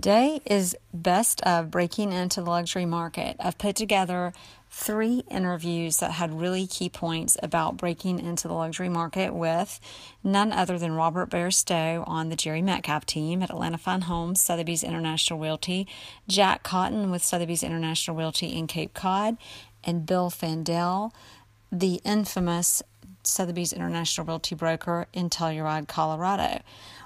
Today is best of breaking into the luxury market. I've put together three interviews that had really key points about breaking into the luxury market with none other than Robert Bairstow on the Jere Metcalf team at Atlanta Fine Homes, Sotheby's International Realty, Jack Cotton with Sotheby's International Realty in Cape Cod, and Bill Fandel, the infamous Sotheby's International Realty broker in Telluride, Colorado.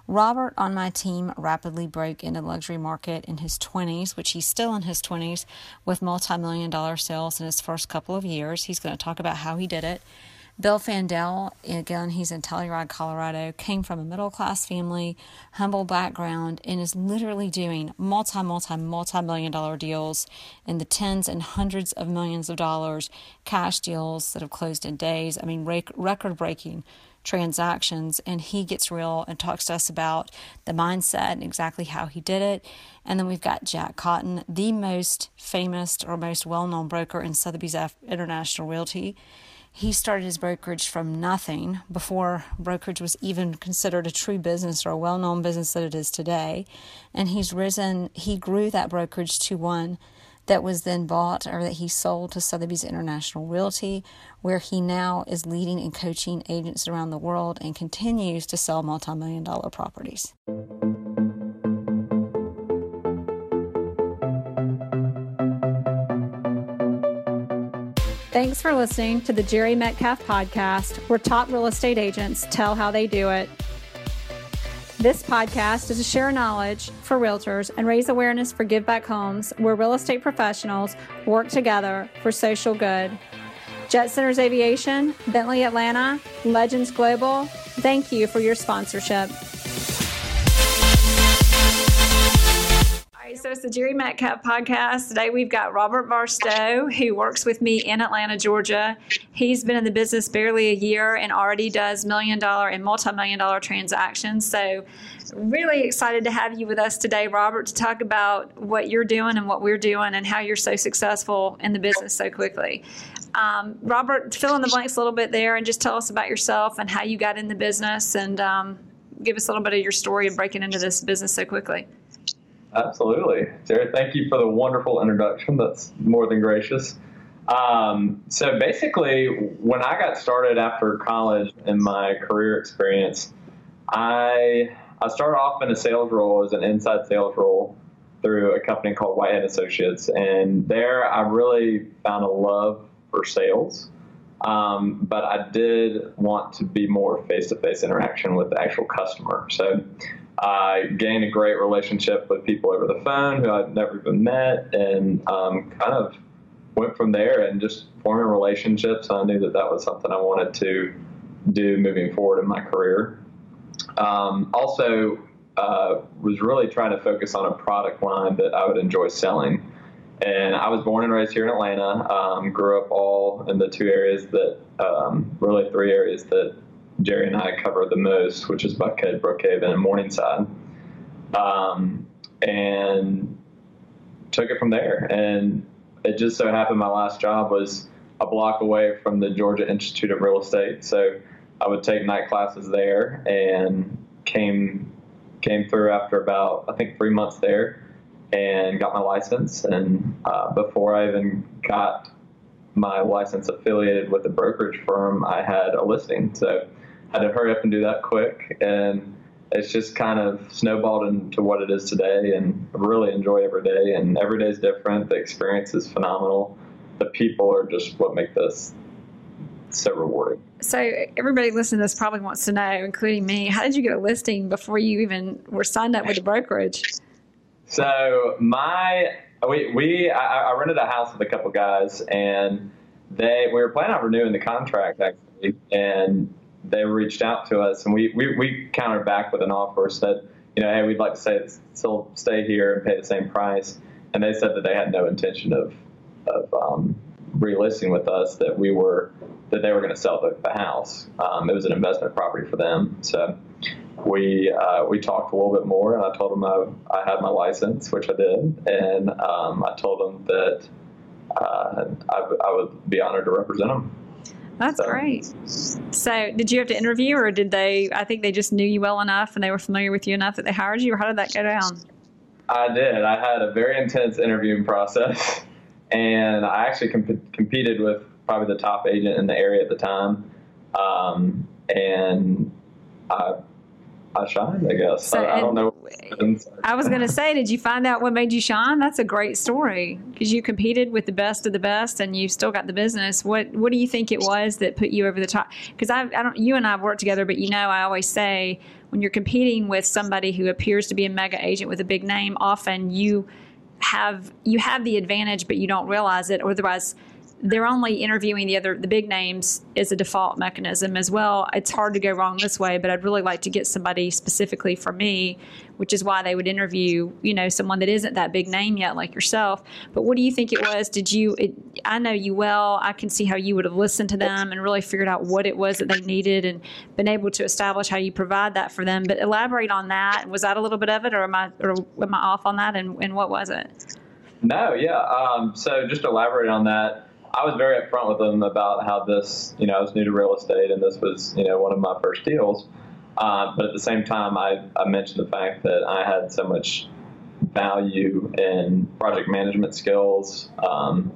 Robert on my team rapidly broke into the luxury market in his 20s, which he's still in his 20s with multi million dollar sales in his first couple of years. He's going to talk about how he did it. Bill Fandel, again, he's in Telluride, Colorado, came from a middle class family, humble background, and is literally doing multi, multi, multi million dollar deals in the tens and hundreds of millions of dollars, cash deals that have closed in days. I mean, record breaking transactions. And he gets real and talks to us about the mindset and exactly how he did it. And then we've got Jack Cotton, the most famous or most well known broker in Sotheby's International Realty. He started his brokerage from nothing before brokerage was even considered a true business or a well known business that it is today. And he's risen, he grew that brokerage to one that was then bought or that he sold to Sotheby's International Realty, where he now is leading and coaching agents around the world and continues to sell multi million dollar properties. Thanks for listening to the Jere Metcalf podcast, where top real estate agents tell how they do it. This podcast is to share knowledge for realtors and raise awareness for Give Back Homes, where real estate professionals work together for social good. Jet Centers Aviation, Bentley Atlanta, Legends Global, thank you for your sponsorship. So it's the Jere Metcalf podcast. Today we've got Robert Bairstow, who works with me in Atlanta, Georgia. He's been in the business barely a year and already does million dollar and multi million dollar transactions. So, really excited to have you with us today, Robert, to talk about what you're doing and what we're doing and how you're so successful in the business so quickly. Um, Robert, fill in the blanks a little bit there and just tell us about yourself and how you got in the business and um, give us a little bit of your story of breaking into this business so quickly. Absolutely. Jared, thank you for the wonderful introduction. That's more than gracious. Um, so basically, when I got started after college in my career experience, I I started off in a sales role as an inside sales role through a company called Whitehead Associates, and there I really found a love for sales. Um, but I did want to be more face to face interaction with the actual customer. So I gained a great relationship with people over the phone who I'd never even met, and um, kind of went from there and just forming relationships. I knew that that was something I wanted to do moving forward in my career. Um, also, uh, was really trying to focus on a product line that I would enjoy selling. And I was born and raised here in Atlanta. Um, grew up all in the two areas that, um, really three areas that Jere and I cover the most, which is Buckhead, Brookhaven, and Morningside. Um, and took it from there. And it just so happened my last job was a block away from the Georgia Institute of Real Estate. So I would take night classes there and came came through after about I think three months there and got my license. And uh, before I even got my license affiliated with a brokerage firm, I had a listing. So had to hurry up and do that quick. And it's just kind of snowballed into what it is today. And I really enjoy every day. And every day is different. The experience is phenomenal. The people are just what make this so rewarding. So everybody listening to this probably wants to know, including me, how did you get a listing before you even were signed up with the brokerage? So my we we I, I rented a house with a couple guys and they we were planning on renewing the contract actually and they reached out to us, and we, we, we countered back with an offer, said, you know, hey, we'd like to say, still stay here and pay the same price. And they said that they had no intention of, of um, relisting with us, that we were, that they were going to sell the, the house. Um, it was an investment property for them. So we, uh, we talked a little bit more, and I told them I, I had my license, which I did. And um, I told them that uh, I, I would be honored to represent them. That's so. great. So, did you have to interview, or did they? I think they just knew you well enough, and they were familiar with you enough that they hired you, or how did that go down? I did. I had a very intense interviewing process, and I actually comp- competed with probably the top agent in the area at the time. Um, and I I shined, I guess. So, I, I, don't know. I was going to say, did you find out what made you shine? That's a great story because you competed with the best of the best, and you still got the business. What What do you think it was that put you over the top? Because I, I don't. You and I have worked together, but you know, I always say when you're competing with somebody who appears to be a mega agent with a big name, often you have you have the advantage, but you don't realize it. Otherwise they're only interviewing the other the big names is a default mechanism as well. It's hard to go wrong this way, but I'd really like to get somebody specifically for me, which is why they would interview, you know, someone that isn't that big name yet like yourself. But what do you think it was? Did you it, I know you well. I can see how you would have listened to them and really figured out what it was that they needed and been able to establish how you provide that for them. But elaborate on that. Was that a little bit of it or am I or am I off on that and, and what was it? No, yeah. Um, so just elaborate on that I was very upfront with them about how this, you know, I was new to real estate and this was, you know, one of my first deals. Uh, but at the same time, I, I mentioned the fact that I had so much value in project management skills. Um,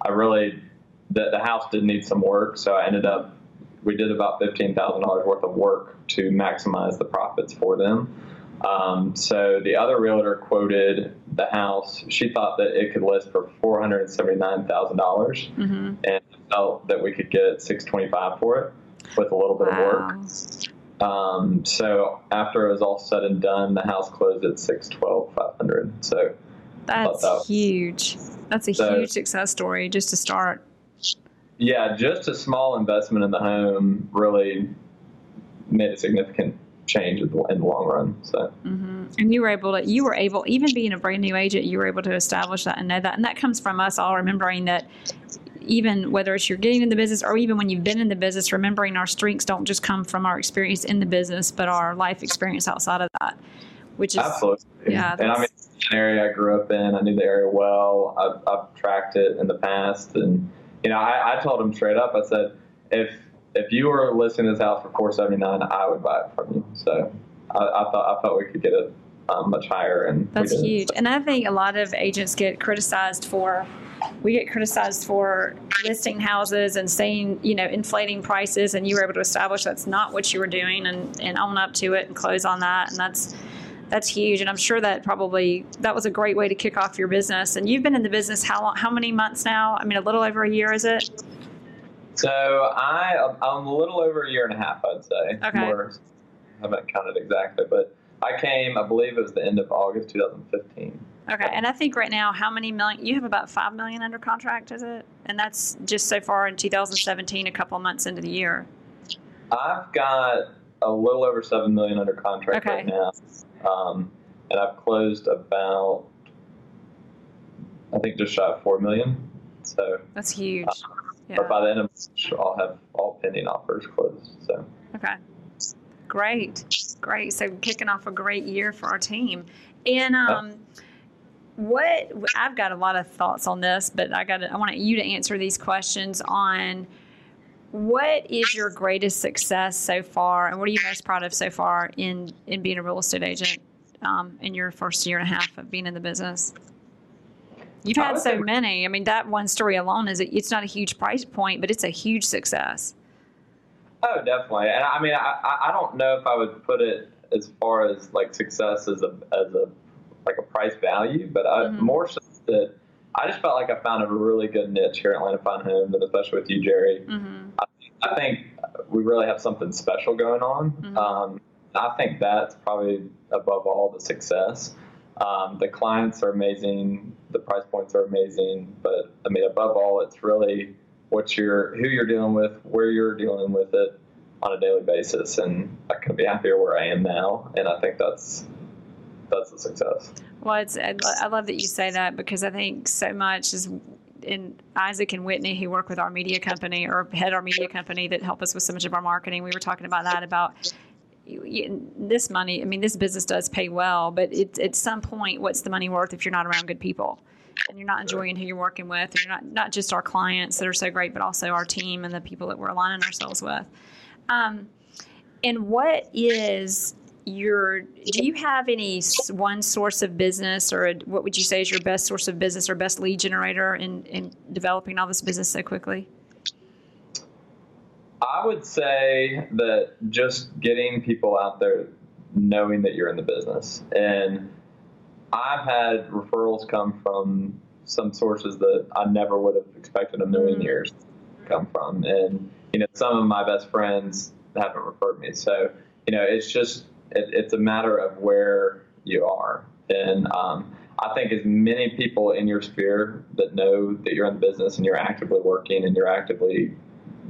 I really, the, the house did need some work, so I ended up, we did about $15,000 worth of work to maximize the profits for them. Um, so the other realtor quoted the house. She thought that it could list for four hundred seventy-nine thousand dollars, mm-hmm. and felt that we could get six twenty-five for it with a little bit wow. of work. Um, so after it was all said and done, the house closed at six twelve five hundred. So that's that huge. That's a so, huge success story just to start. Yeah, just a small investment in the home really made a significant change in the, in the long run. So, mm-hmm. and you were able to, you were able, even being a brand new agent, you were able to establish that and know that, and that comes from us all remembering that. Even whether it's you're getting in the business or even when you've been in the business, remembering our strengths don't just come from our experience in the business, but our life experience outside of that, which is absolutely yeah. And I mean, an area I grew up in, I knew the area well. I've, I've tracked it in the past, and you know, I, I told him straight up. I said, if if you were listing this house for 479 I would buy it from you. So I, I thought I thought we could get it um, much higher, and that's huge. And I think a lot of agents get criticized for. We get criticized for listing houses and saying, you know, inflating prices, and you were able to establish that's not what you were doing, and, and own up to it and close on that, and that's that's huge. And I'm sure that probably that was a great way to kick off your business. And you've been in the business how long? How many months now? I mean, a little over a year, is it? So I I'm a little over a year and a half, I'd say. Okay. More, I haven't counted exactly, but I came, I believe it was the end of August 2015. Okay, and I think right now, how many million? You have about five million under contract, is it? And that's just so far in 2017, a couple of months into the year. I've got a little over seven million under contract okay. right now, um, and I've closed about, I think, just shy of four million. So that's huge. Uh, yeah. But by the end of March, I'll have all pending offers closed. So okay, great, great. So kicking off a great year for our team, and um, what I've got a lot of thoughts on this, but I got I want you to answer these questions on what is your greatest success so far, and what are you most proud of so far in in being a real estate agent um, in your first year and a half of being in the business? You've had so many. I mean, that one story alone is it's not a huge price point, but it's a huge success. Oh, definitely. And I mean, I, I don't know if I would put it as far as like success as a as a like a price value, but I, mm-hmm. more so that I just felt like I found a really good niche here at Atlanta Fine Homes, and especially with you, Jere. Mm-hmm. I, I, think we really have something special going on. Mm-hmm. Um, I think that's probably above all the success. Um, the clients are amazing, the price points are amazing, but I mean, above all, it's really what you're, who you're dealing with, where you're dealing with it on a daily basis, and I couldn't be happier where I am now, and I think that's that's a success. Well, it's I love that you say that because I think so much is in Isaac and Whitney, who work with our media company or head our media company that help us with so much of our marketing. We were talking about that about this money, I mean, this business does pay well, but it, at some point, what's the money worth if you're not around good people? And you're not enjoying who you're working with, and you're not not just our clients that are so great, but also our team and the people that we're aligning ourselves with. Um, and what is your do you have any one source of business or what would you say is your best source of business or best lead generator in, in developing all this business so quickly i would say that just getting people out there knowing that you're in the business and i've had referrals come from some sources that i never would have expected a 1000000 mm-hmm. years to come from and you know some of my best friends haven't referred me so you know it's just it, it's a matter of where you are. And um, I think as many people in your sphere that know that you're in the business and you're actively working and you're actively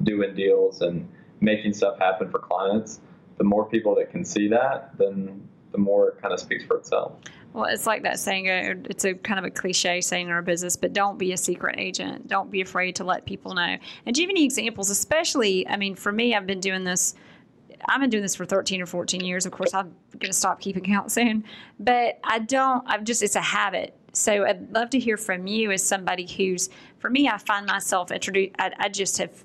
doing deals and making stuff happen for clients, the more people that can see that, then the more it kind of speaks for itself. Well, it's like that saying, uh, it's a kind of a cliche saying in our business, but don't be a secret agent. Don't be afraid to let people know. And do you have any examples, especially, I mean, for me, I've been doing this I've been doing this for 13 or 14 years. Of course, I'm going to stop keeping count soon, but I don't, I've just, it's a habit. So I'd love to hear from you as somebody who's, for me, I find myself introduced, I, I just have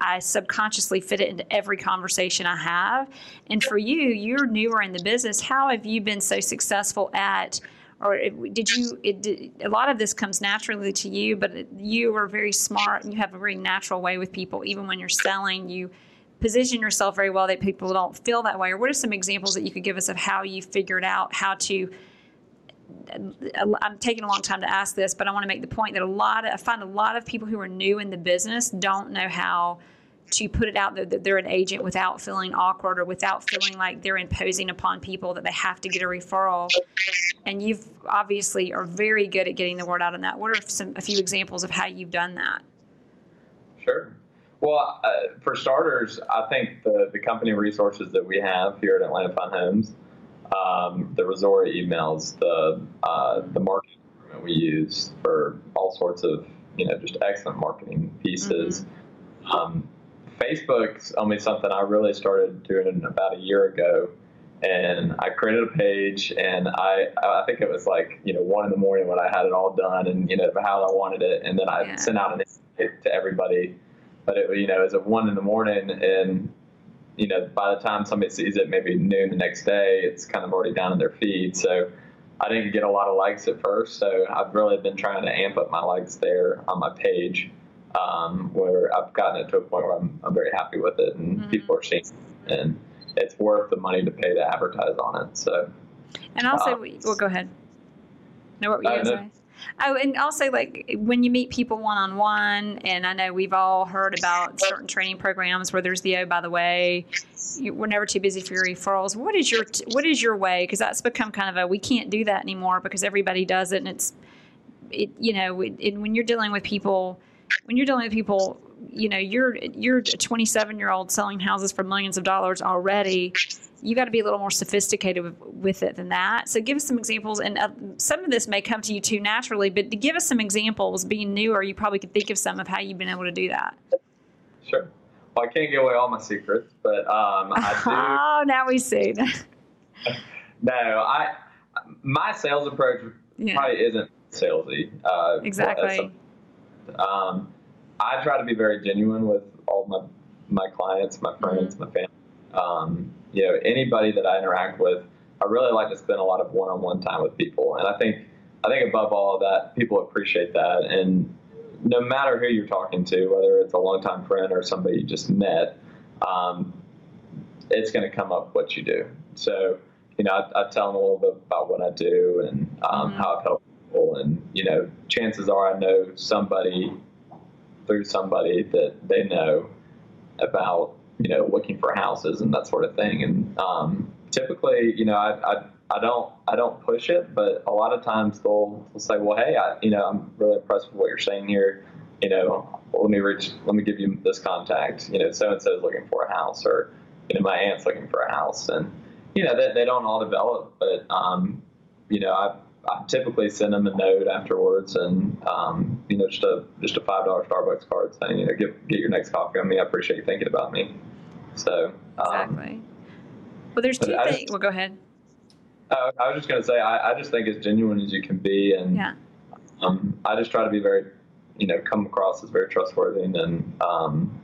I subconsciously fit it into every conversation I have. And for you, you're newer in the business. How have you been so successful at, or did you, it, did, a lot of this comes naturally to you, but you are very smart and you have a very natural way with people. Even when you're selling, you position yourself very well that people don't feel that way? Or what are some examples that you could give us of how you figured out how to? I'm taking a long time to ask this, but I want to make the point that a lot of I find a lot of people who are new in the business don't know how to put it out that they're an agent without feeling awkward or without feeling like they're imposing upon people that they have to get a referral. And you've obviously are very good at getting the word out on that. What are some a few examples of how you've done that? Sure. Well, uh, for starters, I think the, the company resources that we have here at Atlanta Fine Homes, um, the Rezora emails, the uh, the marketing we use for all sorts of you know just excellent marketing pieces. Mm-hmm. Um, Facebook's only something I really started doing about a year ago, and I created a page, and I I think it was like you know one in the morning when I had it all done, and you know how I wanted it, and then I yeah. sent out an invite to everybody but it, you know, it's at one in the morning, and you know, by the time somebody sees it, maybe noon the next day, it's kind of already down in their feed. So I didn't get a lot of likes at first. So I've really been trying to amp up my likes there on my page, um, where I've gotten it to a point where I'm, I'm very happy with it, and mm-hmm. people are seeing it, and it's worth the money to pay to advertise on it. So. And also, uh, well, go ahead. No, what were you uh, going to say? Oh, and also like when you meet people one on one, and I know we've all heard about certain training programs where there's the oh by the way, you, we're never too busy for your referrals. What is your what is your way? Because that's become kind of a we can't do that anymore because everybody does it, and it's it you know it, when you're dealing with people when you're dealing with people you know you're you're a 27 year old selling houses for millions of dollars already you got to be a little more sophisticated with, with, it than that so give us some examples and uh, some of this may come to you too naturally but to give us some examples being newer you probably could think of some of how you've been able to do that sure well i can't give away all my secrets but um, i do oh now we see no i my sales approach yeah. probably isn't salesy uh, exactly um, I try to be very genuine with all my my clients, my friends, mm-hmm. my family. Um, you know, anybody that I interact with, I really like to spend a lot of one-on-one time with people, and I think I think above all of that, people appreciate that. And no matter who you're talking to, whether it's a longtime friend or somebody you just met, um, it's going to come up what you do. So, you know, I, I, tell them a little bit about what I do and um, mm-hmm. how I've helped people, and you know, chances are I know somebody through somebody that they know about, you know, looking for houses and that sort of thing. And um, typically, you know, I, I, I don't I don't push it, but a lot of times they'll, they'll say, well, hey, I, you know, I'm really impressed with what you're saying here. You know, let me reach, let me give you this contact. You know, so and so is looking for a house, or you know, my aunt's looking for a house, and you know, they, they don't all develop, but um, you know, I I typically send them a note afterwards, and um, you know, just a just a five dollar Starbucks card saying, you know, get get your next coffee on me. I appreciate you thinking about me. So um, exactly. Well, there's two things. Just, well, go ahead. Uh, I was just going to say, I, I, just think as genuine as you can be, and yeah. um, I just try to be very, you know, come across as very trustworthy and um,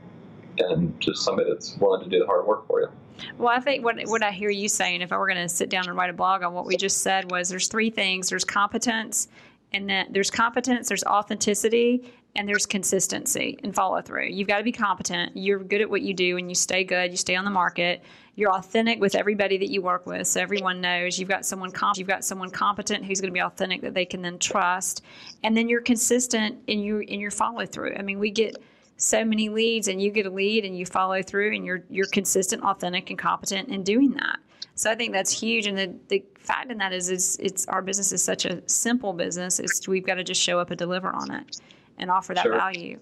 and just somebody that's willing to do the hard work for you. Well, I think what what I hear you saying, if I were going to sit down and write a blog on what we just said, was there's three things: there's competence, and that there's competence, there's authenticity, and there's consistency and follow through. You've got to be competent. You're good at what you do, and you stay good. You stay on the market. You're authentic with everybody that you work with, so everyone knows you've got someone comp- you've got someone competent who's going to be authentic that they can then trust, and then you're consistent in your in your follow through. I mean, we get so many leads, and you get a lead, and you follow through, and you're you're consistent, authentic, and competent in doing that. So I think that's huge. And the, the fact in that is, is it's our business is such a simple business. It's we've got to just show up and deliver on it and offer that sure. value.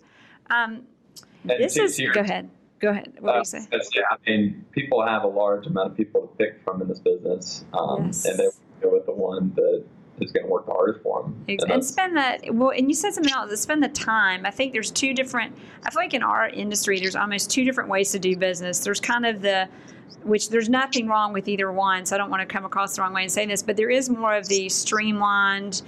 Um, this is go ahead. Go ahead. What uh, do you say? Yeah, I mean, people have a large amount of people to pick from in this business, um, yes. and they go with the one that is going to work the hardest for them. And, and spend that well. And you said something else. Spend the time. I think there's two different. I feel like in our industry, there's almost two different ways to do business. There's kind of the which there's nothing wrong with either one, so I don't want to come across the wrong way in saying this, but there is more of the streamlined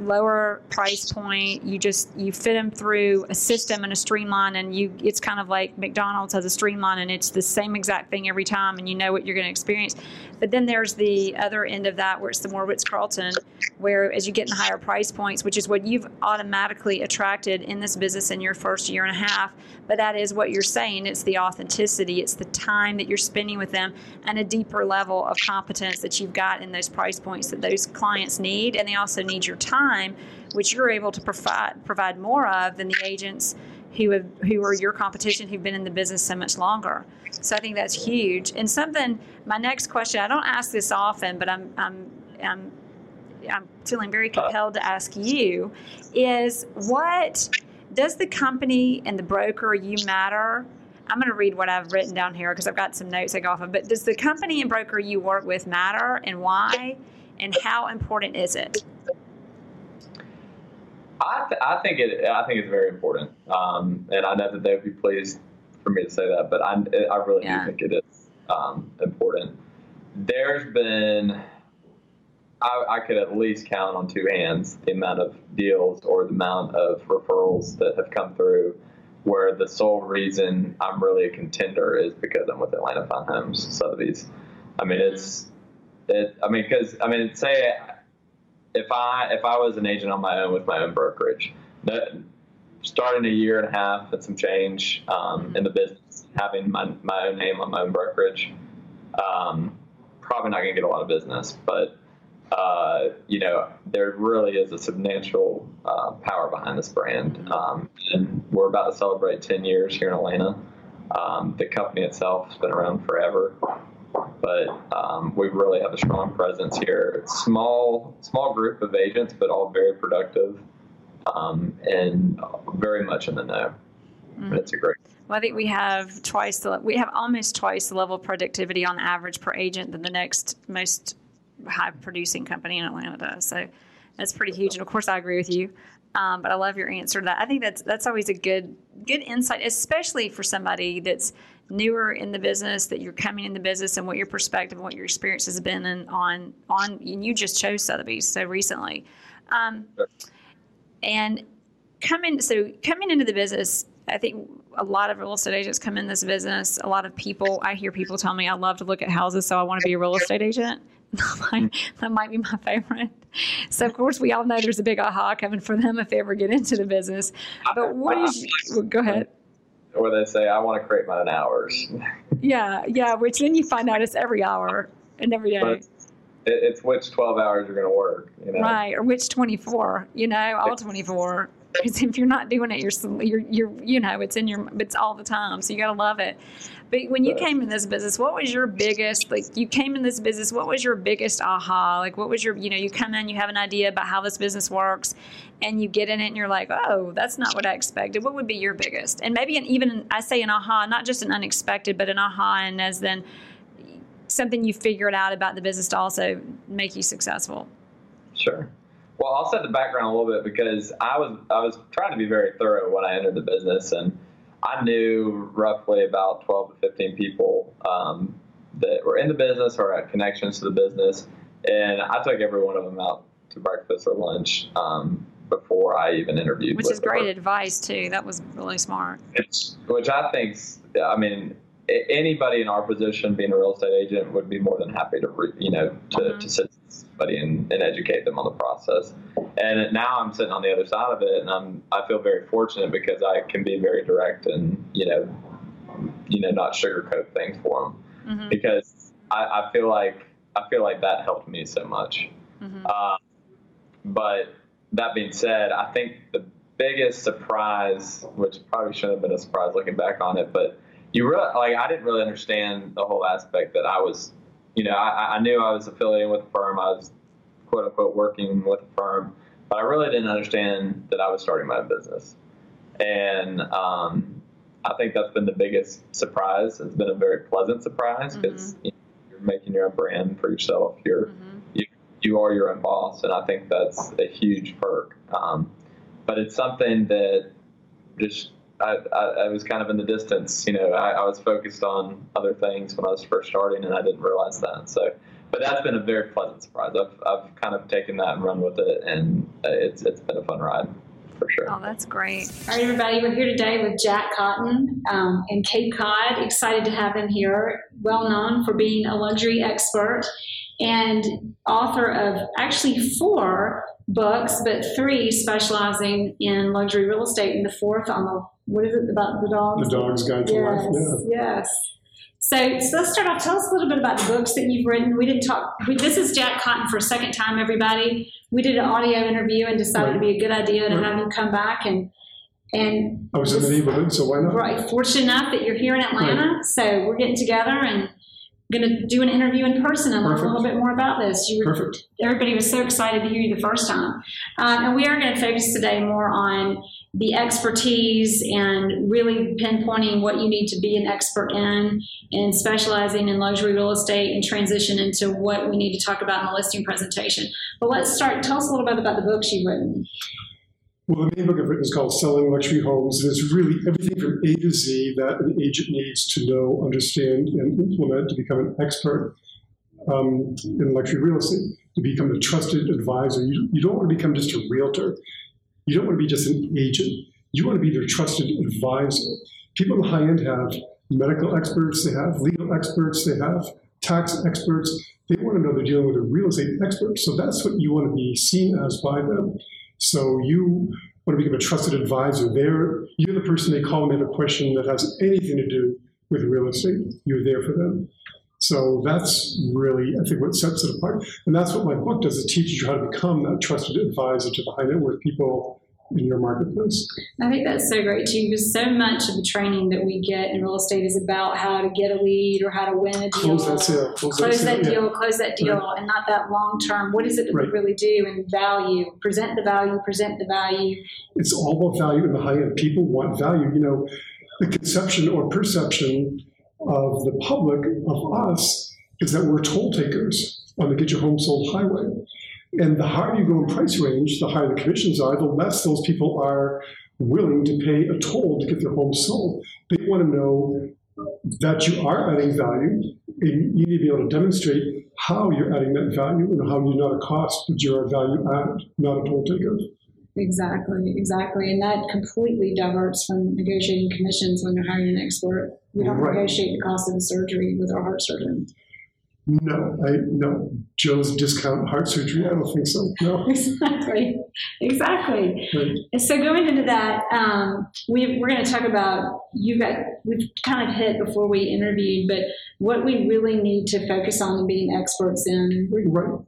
lower price point. You just you fit them through a system and a streamline, and you it's kind of like McDonald's has a streamline, and it's the same exact thing every time, and you know what you're going to experience. But then there's the other end of that where it's the more Ritz Carlton, where as you get in higher price points, which is what you've automatically attracted in this business in your first year and a half. But that is what you're saying. It's the authenticity, it's the time that you're spending with them, and a deeper level of competence that you've got in those price points that those clients need, and they also need your time time, which you're able to provide provide more of than the agents who have who are your competition who've been in the business so much longer. So I think that's huge. And something, my next question, I don't ask this often, but I'm I'm I'm I'm feeling very compelled to ask you is what does the company and the broker you matter? I'm going to read what I've written down here because I've got some notes I go off of. But does the company and broker you work with matter and why? And how important is it? I, th- I think it. I think it's very important, um, and I know that they would be pleased for me to say that, but I, I really yeah. do think it is um, important. There's been, I, I, could at least count on two hands the amount of deals or the amount of referrals that have come through where the sole reason I'm really a contender is because I'm with Atlanta Fine Homes Sotheby's. I mean, it's, it, I mean, because, I mean, say if I if I was an agent on my own with my own brokerage, starting a year and a half and some change um, in the business, having my, my own name on my own brokerage, um, probably not going to get a lot of business. But uh, you know, there really is a substantial uh, power behind this brand, um, and we're about to celebrate 10 years here in Atlanta. Um, the company itself has been around forever but um, we really have a strong presence here. Small, small group of agents, but all very productive um, and very much in the know. Mm-hmm. It's a great. Well, I think we have twice the we have almost twice the level of productivity on average per agent than the next most high producing company in Atlanta does. So that's pretty huge. And of course, I agree with you. Um, but I love your answer to that. I think that's that's always a good good insight, especially for somebody that's newer in the business, that you're coming in the business, and what your perspective and what your experience has been and on on. And you just chose Sotheby's so recently, um, and coming so coming into the business. I think a lot of real estate agents come in this business. A lot of people, I hear people tell me, I love to look at houses, so I want to be a real estate agent. that might be my favorite. So, of course, we all know there's a big aha coming for them if they ever get into the business. But what is, go ahead. Or they say, I want to create my own hours. Yeah, yeah, which then you find out it's every hour and every day. But it's which 12 hours you're going to work, you know? Right, or which 24, you know, all 24. Because if you're not doing it, you're, you're, you're, you know, it's in your, it's all the time. So you got to love it. But when you came in this business, what was your biggest, like, you came in this business, what was your biggest aha? Like, what was your, you know, you come in, you have an idea about how this business works, and you get in it and you're like, oh, that's not what I expected. What would be your biggest? And maybe an, even, I say an aha, not just an unexpected, but an aha, and as then something you figured out about the business to also make you successful. Sure. Well, I'll set the background a little bit because I was I was trying to be very thorough when I entered the business, and I knew roughly about 12 to 15 people um, that were in the business or had connections to the business, and I took every one of them out to breakfast or lunch um, before I even interviewed. Which is great advice too. That was really smart. It's, which I think, I mean, anybody in our position, being a real estate agent, would be more than happy to, re, you know, to, mm-hmm. to sit somebody and, and educate them on the process. And now I'm sitting on the other side of it, and I'm I feel very fortunate because I can be very direct and you know, you know, not sugarcoat things for them mm-hmm. because I, I, feel like I feel like that helped me so much. Mm-hmm. Uh, but that being said, I think the biggest surprise, which probably shouldn't have been a surprise looking back on it, but you really like I didn't really understand the whole aspect that I was, you know, I, I knew I was affiliating with a firm, I was quote unquote working with a firm, but I really didn't understand that I was starting my own business, and um, I think that's been the biggest surprise. It's been a very pleasant surprise because mm-hmm. you are making your own brand for yourself. You're mm-hmm. you, you are your own boss, and I think that's a huge perk. Um, but it's something that just I, I, I, was kind of in the distance. You know, I, I, was focused on other things when I was first starting, and I didn't realize that. So, but that's been a very pleasant surprise. I've, I've kind of taken that and run with it, and it's it's been a fun ride for sure. Oh, that's great. All right, everybody, we're here today with Jack Cotton um, in Cape Cod. Excited to have him here. Well known for being a luxury expert and author of actually four books, but three specializing in luxury real estate, and the fourth on the what is it about the dogs? The Dog's Guide to yes, Life. Yeah. Yes. So, so let's start off. Tell us a little bit about the books that you've written. We didn't talk. We, this is Jack Cotton for a second time, everybody. We did an audio interview and decided right. it'd be a good idea to right. have you come back and and. I was in the neighborhood, so why not? Right. Fortunate enough that you're here in Atlanta, right. so we're getting together and going to do an interview in person and learn a little bit more about this. You were, Perfect. Everybody was so excited to hear you the first time. Um, and we are going to focus today more on the expertise and really pinpointing what you need to be an expert in and specializing in luxury real estate and transition into what we need to talk about in the listing presentation. But let's start. Tell us a little bit about the books you've written. Well, the main book I've written is called Selling Luxury Homes, and it's really everything from A to Z that an agent needs to know, understand, and implement to become an expert um, in luxury real estate, to become a trusted advisor. You, you don't want to become just a realtor. You don't want to be just an agent. You want to be their trusted advisor. People in the high end have medical experts, they have legal experts, they have tax experts. They want to know they're dealing with a real estate expert. So that's what you want to be seen as by them. So you want to become a trusted advisor. They're, you're the person they call when they have a question that has anything to do with real estate. You're there for them. So that's really, I think, what sets it apart. And that's what my book does. It teaches you how to become that trusted advisor to the high net worth people in your marketplace. I think that's so great too, because so much of the training that we get in real estate is about how to get a lead or how to win a deal, close that sale, close, close that, that, deal, yeah. close that deal, right. and not that long term. What is it that right. we really do and value? Present the value, present the value. It's all about value in the high end. People want value. You know, the conception or perception of the public of us is that we're toll takers on the Get Your Home Sold Highway. And the higher you go in price range, the higher the commissions are, the less those people are willing to pay a toll to get their home sold. They want to know that you are adding value, and you need to be able to demonstrate how you're adding that value and how you're not a cost, but you're a value add, not a toll taker. Exactly, exactly. And that completely diverts from negotiating commissions when you're hiring an expert. We don't right. negotiate the cost of a surgery with our heart surgeon. No, I no. Joe's discount heart surgery. I don't think so. No. Exactly. Exactly. Right. So going into that, um, we, we're going to talk about you got we've kind of hit before we interviewed, but what we really need to focus on and being experts in. Right.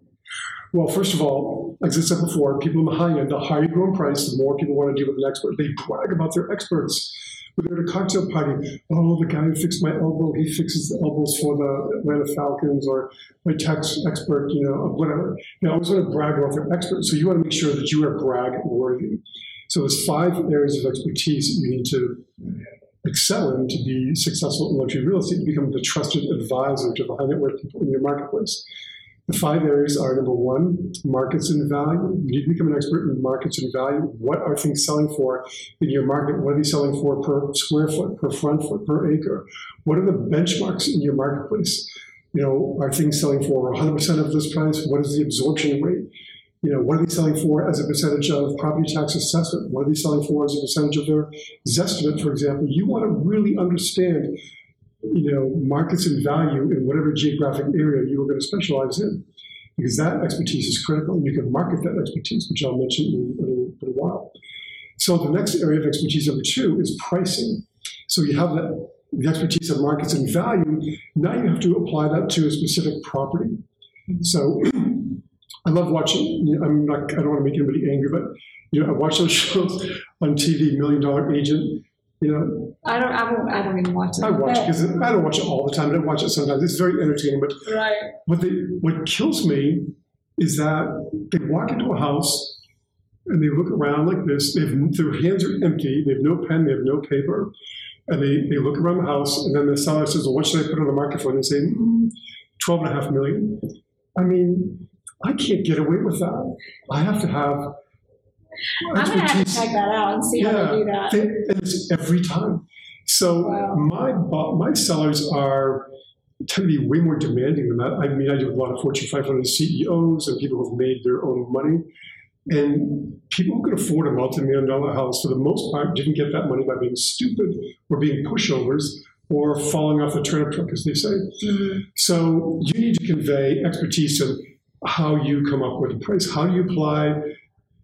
Well, first of all, as I said before, people in the high end, the higher you go in price, the more people want to deal with an expert. They brag about their experts we're at a cocktail party. Oh, the guy who fixed my elbow, he fixes the elbows for the Atlanta Falcons, or my tax expert, you know, whatever. They always want to brag about their expert. So you want to make sure that you are brag worthy. So there's five areas of expertise you need to excel in to be successful in luxury real estate, to become the trusted advisor to the high net worth people in your marketplace. The five areas are number one, markets and value. You need to become an expert in markets and value. What are things selling for in your market? What are they selling for per square foot, per front foot, per acre? What are the benchmarks in your marketplace? You know, are things selling for 100% of this price? What is the absorption rate? You know, what are they selling for as a percentage of property tax assessment? What are they selling for as a percentage of their zestimate, for example? You want to really understand you know, markets and value in whatever geographic area you are going to specialize in. Because that expertise is critical, and you can market that expertise, which I'll mention in, in, in a while. So the next area of expertise number two is pricing. So you have that the expertise of markets and value. Now you have to apply that to a specific property. So I love watching. You know, I'm not. I don't want to make anybody angry, but you know, I watch those shows on TV. Million Dollar Agent. You know, I don't. I don't. I don't even watch it. I watch because I don't watch it all the time. I don't watch it sometimes. It's very entertaining. But right. what they what kills me is that they walk into a house and they look around like this. They have, their hands are empty. They have no pen. They have no paper. And they, they look around the house, and then the seller says, Well, what should I put on the market for? And they say, mm, 12 and a half million. I mean, I can't get away with that. I have to have. I'm going to have to check that out and see yeah, how they do that. They, it's every time. So Wow. my my sellers are tend to be way more demanding than that. I mean, I do a lot of Fortune 500 CEOs and people who've made their own money. And people who could afford a multi-million dollar house, for the most part, didn't get that money by being stupid or being pushovers or falling off a turnip truck, as they say. Mhm. So you need to convey expertise in how you come up with a price. How do you apply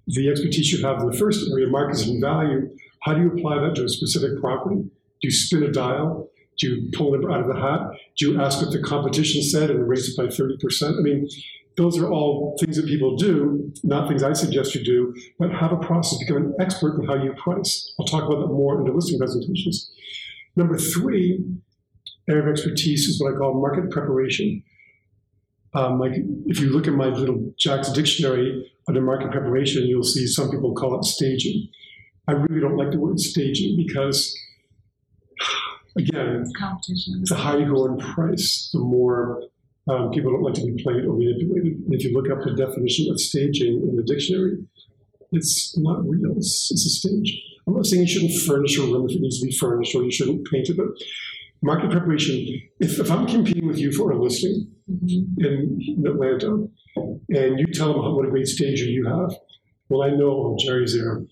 the expertise you have in the first area, markets and value? How do you apply that to a specific property? Do you spin a dial? Do you pull it out of the hat? Do you ask what the competition said and raise it by 30%? I mean, those are all things that people do, not things I suggest you do, but have a process, become an expert in how you price. I'll talk about that more in the listing presentations. Number three area of expertise is what I call market preparation. Um, like if you look at my little Jack's dictionary under market preparation, you'll see some people call it staging. I really don't like the word staging because, again, Competition. the higher you go in price, the more um, people don't like to be played or manipulated. And if you look up the definition of staging in the dictionary, it's not real. It's, it's a stage. I'm not saying you shouldn't furnish a room if it needs to be furnished or you shouldn't paint it, but market preparation, if, if I'm competing with you for a listing Mhm. in Atlanta and you tell them what a great stager you have, well, I know Jere's there.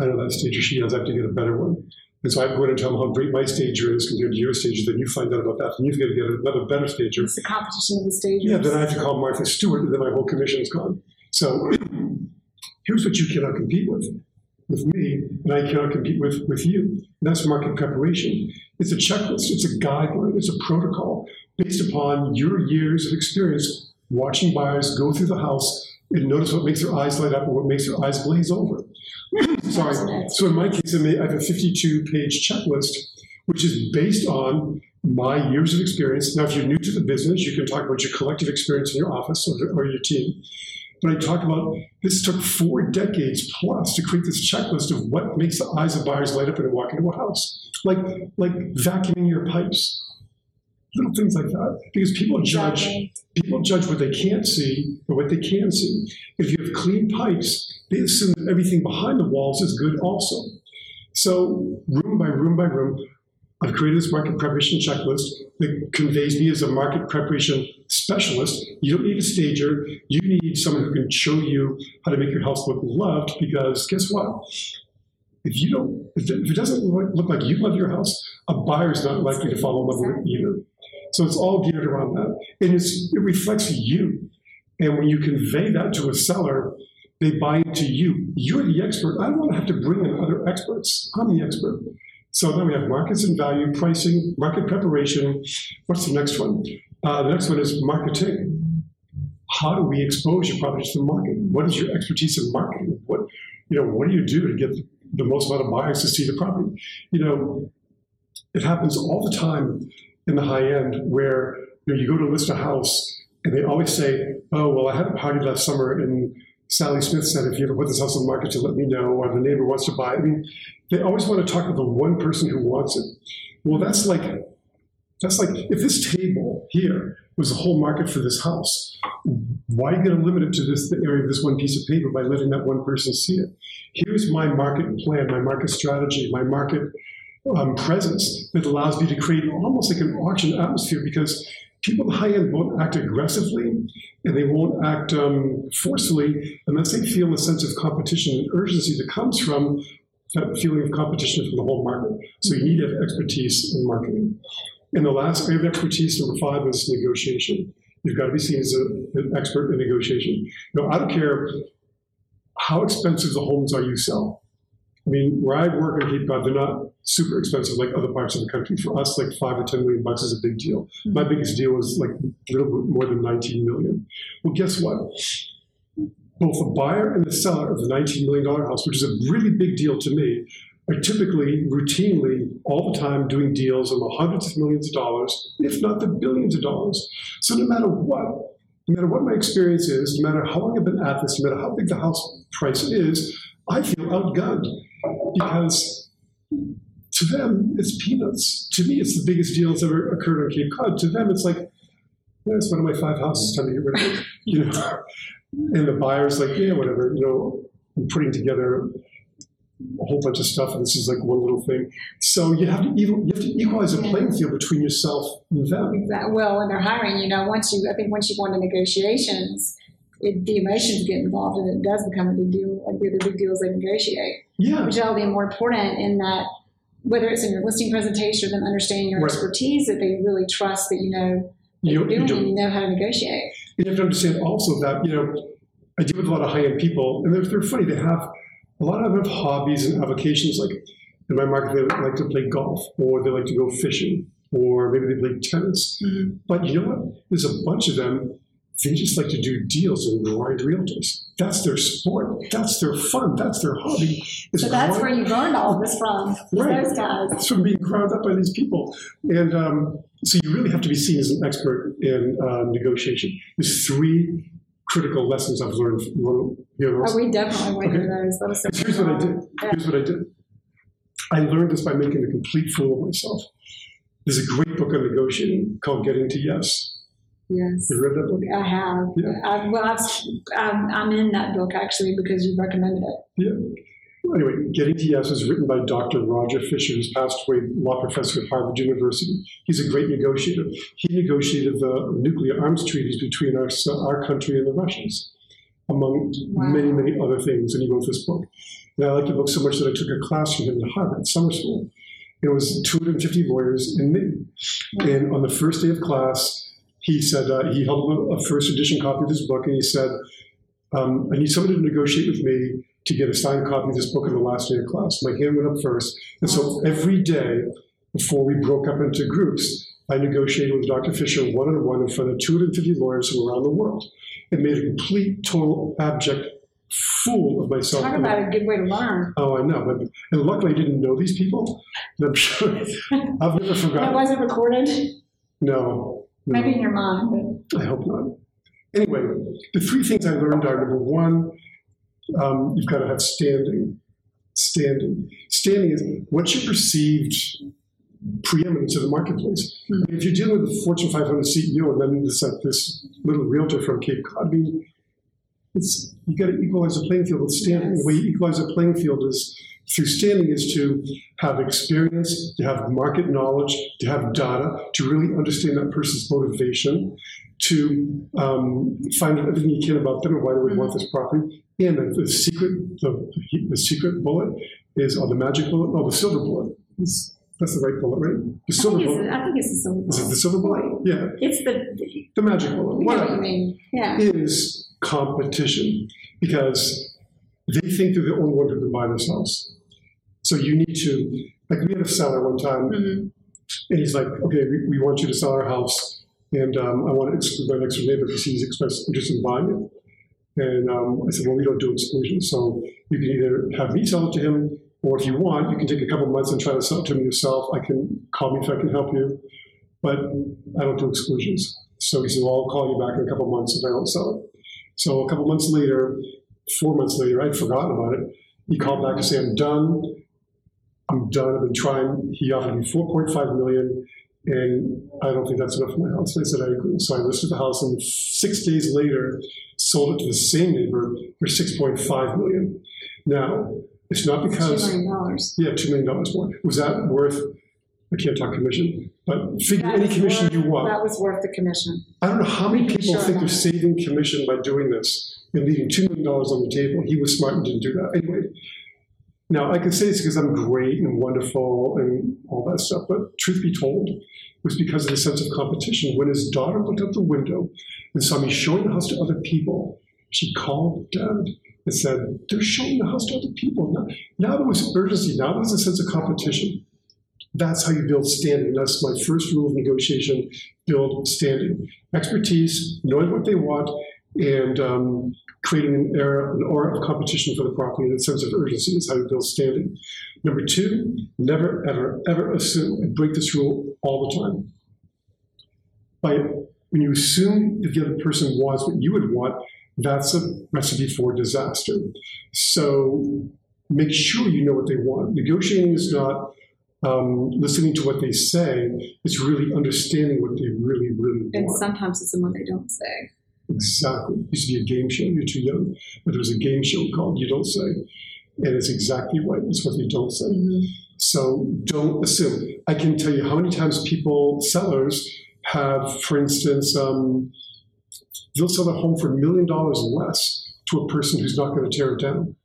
I know that stager she has. I have to get a better one. And so I go in and tell them how great my stager is compared to your stager. Then you find out about that, and you've got to get another better stager. It's the competition of the stages. Yeah, then I have to call Martha Stewart, and then my whole commission is gone. So here's what you cannot compete with with me, and I cannot compete with with you. And that's market preparation. It's a checklist, it's a guideline, it's a protocol based upon your years of experience watching buyers go through the house and notice what makes their eyes light up and what makes their eyes blaze over. Sorry. So in my case, I may- I have a 52 page checklist, which is based on my years of experience. Now, if you're new to the business, you can talk about your collective experience in your office or, or your team. But I talk about this took four decades plus to create this checklist of what makes the eyes of buyers light up when they walk into a house, like like vacuuming your pipes, little things like that. Because people judge Exactly. people judge what they can't see or what they can see. If you have clean pipes, they assume that everything behind the walls is good also. So, room by room by room, I've created this market preparation checklist that conveys me as a market preparation specialist. You don't need a stager. You need someone who can show you how to make your house look loved because guess what? If you don't, if it doesn't look like you love your house, a buyer's not likely to fall in love with it either. So it's all geared around that. And it reflects you. And when you convey that to a seller, they buy into you. You're the expert. I don't want to have to bring in other experts. I'm the expert. So then we have markets and value, pricing, market preparation. What's the next one? Uh, the next one is marketing. How do we expose your property to the market? What is your expertise in marketing? What you know? What do you do to get the most amount of buyers to see the property? You know, it happens all the time in the high end where you, know, you go to list a house and they always say, "Oh, well, I had a party last summer and Sally Smith said if you ever put this house on the market to let me know, or the neighbor wants to buy." it." I mean, they always want to talk to the one person who wants it. Well, that's like that's like if this table here was the whole market for this house, why are you going to limit it to this area of this one piece of paper by letting that one person see it? Here's my market plan, my market strategy, my market um, presence that allows me to create almost like an auction atmosphere because people the high end won't act aggressively and they won't act um, forcefully unless they feel a sense of competition and urgency that comes from that feeling of competition from the whole market. So you need to have expertise in marketing. And the last area of expertise, number five, is negotiation. You've got to be seen as a, an expert in negotiation. Now, I don't care how expensive the homes are you sell. I mean, where I work in Cape Cod, they're not super expensive like other parts of the country. For us, like five or ten million bucks is a big deal. Mm-hmm. My biggest deal was like a little bit more than 19 million. Well, guess what? Both the buyer and the seller of the $19 million house, which is a really big deal to me, are typically, routinely, all the time doing deals in the hundreds of millions of dollars, if not the billions of dollars. So no matter what, no matter what my experience is, no matter how long I've been at this, no matter how big the house price is, I feel outgunned because to them it's peanuts. To me, it's the biggest deal that's ever occurred on Cape Cod. To them, it's like, yeah, it's one of my five houses. Time to get rid of it. You know, and the buyer's like, yeah, whatever. You know, I'm putting together a whole bunch of stuff, and this is like one little thing. So you have to even, you have to equalize the playing field between yourself and them. Exactly. Well, when they're hiring, you know, once you, I think once you go into negotiations, it, the emotions get involved, and it does become a big deal. Like the other big deals they negotiate, Yeah, which will be more important in that whether it's in your listing presentation or them understanding your Right. expertise, that they really trust that you know you, doing do. you know how to negotiate. And you have to understand also that, you know, I deal with a lot of high end people, and they're, they're funny. They have a lot of them have hobbies and avocations. Like in my market, they like to play golf, or they like to go fishing, or maybe they play tennis. Mm-hmm. But you know what? There's a bunch of them. They just like to do deals and grind realtors. That's their sport. That's their fun. That's their hobby. So that's where you learned all this from, Right. those guys. it's from being ground up by these people. And um, so you really have to be seen as an expert in uh, negotiation. There's three critical lessons I've learned. from You know, Oh, we definitely went Okay. through those. That was so here's what I did. Yeah. Here's what I did. I learned this by making a complete fool of myself. There's a great book on negotiating called Getting to Yes. Yes. You read that book? I have. Yeah. I've, well, I've, I'm, I'm in that book actually because you recommended it. Yeah. Well, Anyway, Getting to Yes was written by Dr. Roger Fisher, who's passed away, law professor at Harvard University. He's a great negotiator. He negotiated the nuclear arms treaties between our, uh, our country and the Russians, among Wow. many, many other things. And he wrote this book. And I liked the book so much that I took a class from him at Harvard summer school. It was 250 lawyers and me. And on the first day of class, he said, uh, he held a, first edition copy of this book, and he said, um, I need somebody to negotiate with me to get a signed copy of this book on the last day of class. My hand went up first. And so every day before we broke up into groups, I negotiated with Dr. Fisher one on one in front of 250 lawyers from around the world. and made a complete, total, abject fool of myself. Talk about a good way to learn. Oh, I know. But, and luckily, I didn't know these people. And I'm sure I've never That forgotten. wasn't recorded, No. Maybe in your mind, I hope not. Anyway, the three things I learned are number one, um, you've got to have standing. Standing. Standing is what's your perceived preeminence in the marketplace. I mean, if you're dealing with a Fortune 500 CEO and then this, like this little realtor from Cape Cod, I mean, it's you got to equalize the playing field with standing. The way you equalize the playing field is through standing is to have experience, to have market knowledge, to have data, to really understand that person's motivation, to um, find out everything you can about them and why they would want this property. And the, the secret, the, the secret bullet is, or the magic bullet, no, the silver bullet. Is, that's the right bullet, right? The silver think, bullet. it's, I think it's the silver bullet. Is it the silver bullet? Yeah, It's the, the magic bullet. What, what you mean. Yeah. is competition because they think they're the only one who can buy this house. So you need to, like, we had a seller one time, Mhm. and he's like, okay, we, we want you to sell our house, and um, I want to exclude my next door neighbor because he's expressed interest in buying it. And um, I said, well, we don't do exclusions, so you can either have me sell it to him, or if you want, you can take a couple months and try to sell it to him yourself. I can call me if I can help you, but I don't do exclusions. So he said, well, I'll call you back in a couple months if I don't sell it. So a couple months later, four months later, I'd forgotten about it. He called back to say, I'm done. I'm done. I've been trying. He offered me 4.5 million, and I don't think that's enough for my house. And I said, I agree. So I listed the house, and six days later, sold it to the same neighbor for 6.5 million. Now, it's not because million dollars. yeah, two million dollars more. Was that worth? I can't talk commission, but figure That any was commission worth- you want. That was worth the commission. I don't know how many people Sure think they're saving commission by doing this and leaving two million dollars on the table. He was smart and didn't do that. Anyway, Now, I can say this because I'm great and wonderful and all that stuff, but truth be told, it was because of the sense of competition. When his daughter looked out the window and saw me showing the house to other people, she called dad and said, They're showing the house to other people. Now, now there was urgency, now there was a sense of competition. That's how you build standing. That's my first rule of negotiation build standing. Expertise, knowing what they want, and um, creating an aura, an aura of competition for the property and a sense of urgency is how you build standing. Number two, never, ever, ever assume. I break this rule all the time. By when you assume that the other person wants what you would want, that's a recipe for disaster. So make sure you know what they want. Negotiating is not um, listening to what they say, it's really understanding what they really, really want. And sometimes it's the one they don't say. Exactly. It used to be a game show. You're too young, but there was a game show called You Don't Say, and it's exactly right. It's what you don't say. So don't assume. I can tell you how many times people, sellers, have, for instance, um, they'll sell their home for a million dollars less to a person who's not going to tear it down.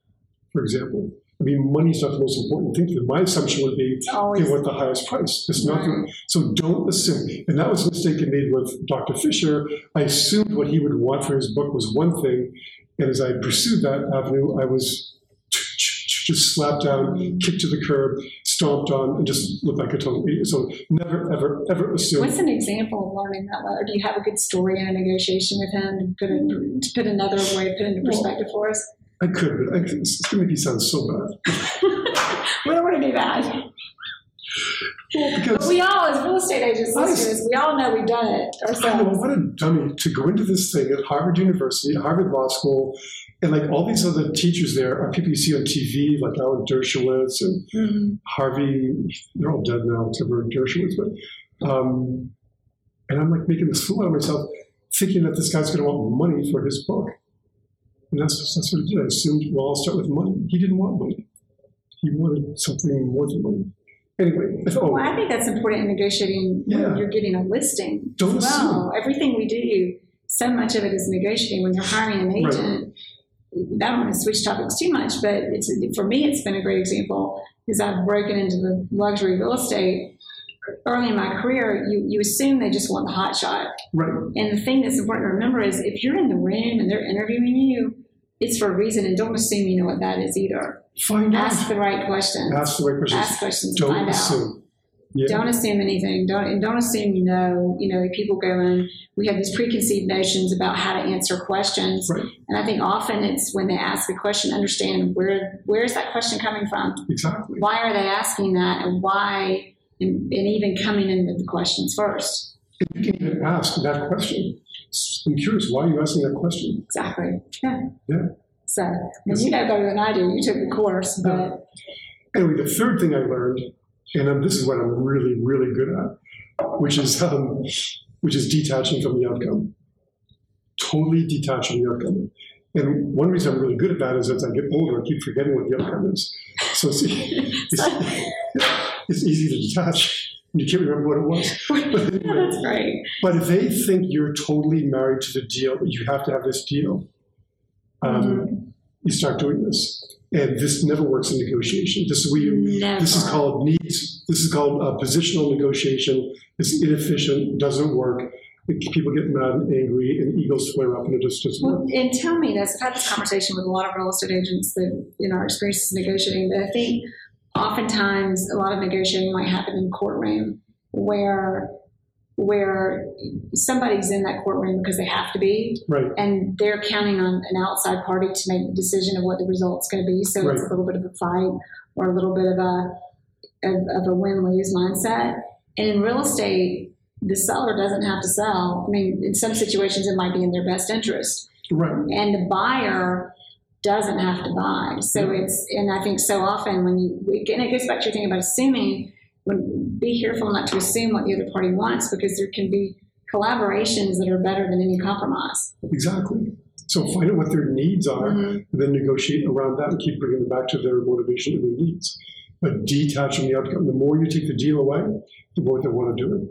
For example, I mean, money's not the most important thing. to them. My assumption would be always they want the highest price. It's not. Right. So don't assume. And that was a mistake I made with Dr. Fisher. I assumed what he would want for his book was one thing, and as I pursued that avenue, I was just slapped down, kicked to the curb, stomped on, and just looked like a total idiot. So never, ever, ever assume. What's an example of learning that letter? Do you have a good story in a negotiation with him to put, it, to put another way to put into perspective for us? I could, but I, it's going to make me sound so bad. we don't want to be bad. Well, But we all, as real estate agents, listeners, we all know we've done it I know what a dummy to go into this thing at Harvard University, Harvard Law School, and like all these other teachers there are people you see on TV, like Alan Dershowitz and Mhm. Harvey. They're all dead now, except for Dershowitz. But um, and I'm like making this fool out of myself, thinking that this guy's going to want money for his book, and that's that's what he did. I assumed, well, I'll start with money. He didn't want money. He wanted something more than money. Anyway, if, oh, Well, I think that's important in negotiating Yeah. when you're getting a listing. Don't as well, everything we do, so much of it is negotiating. When you're hiring an Right. agent, I don't want to switch topics too much, but it's for me, it's been a great example because I've broken into the luxury real estate early in my career. You you assume they just want the hot shot, right, and the thing that's important to remember is if you're in the room and they're interviewing you, it's for a reason, and don't assume you know what that is either. find out. Ask the right questions. Ask the right questions. Ask questions. Don't find out assume. Yeah. don't assume anything. Don't and don't assume you know. You know, people go in. We have these preconceived notions about how to answer questions, Right. and I think often it's when they ask a question, understand where where is that question coming from? Exactly. Why are they asking that, and why, and, and even coming in with the questions first. And you can even ask that question. I'm curious, why are you asking that question? Exactly. Yeah. Yeah. So, and you know better than I do. You took the course, but Anyway, the third thing I learned, and um, this is what I'm really, really good at, which is um, which is detaching from the outcome. Totally detaching from the outcome. And one reason I'm really good at that is as I get older, I keep forgetting what the outcome is. So it's, it's, it's easy to detach. You can't remember what it was. But anyway, that's great. But if they think you're totally married to the deal, you have to have this deal, um, you start doing this. And this never works in negotiation. This is where you, Never. this is called needs. This is called uh, positional negotiation. It's inefficient, doesn't work. People get mad and angry, and egos flare up, and it just doesn't Well, and tell me this. I've had this conversation with a lot of real estate agents that, in our experiences negotiating, but I think oftentimes a lot of negotiating might happen in courtroom where where somebody's in that courtroom because they have to be, Right, and they're counting on an outside party to make the decision of what the result's going to be. So it's a little bit of a fight or a little bit of a of, of a win lose mindset. And in real estate, the seller doesn't have to sell. I mean, in some situations, it might be in their best interest right, and the buyer doesn't have to buy. So it's, and I think so often when you, and it goes back to your thing about assuming, when be careful not to assume what the other party wants because there can be collaborations that are better than any compromise. exactly. So find out what their needs are, Mhm. and then negotiate around that and keep bringing them back to their motivation and their needs. But detach from the outcome. The more you take the deal away, the more they want to do it.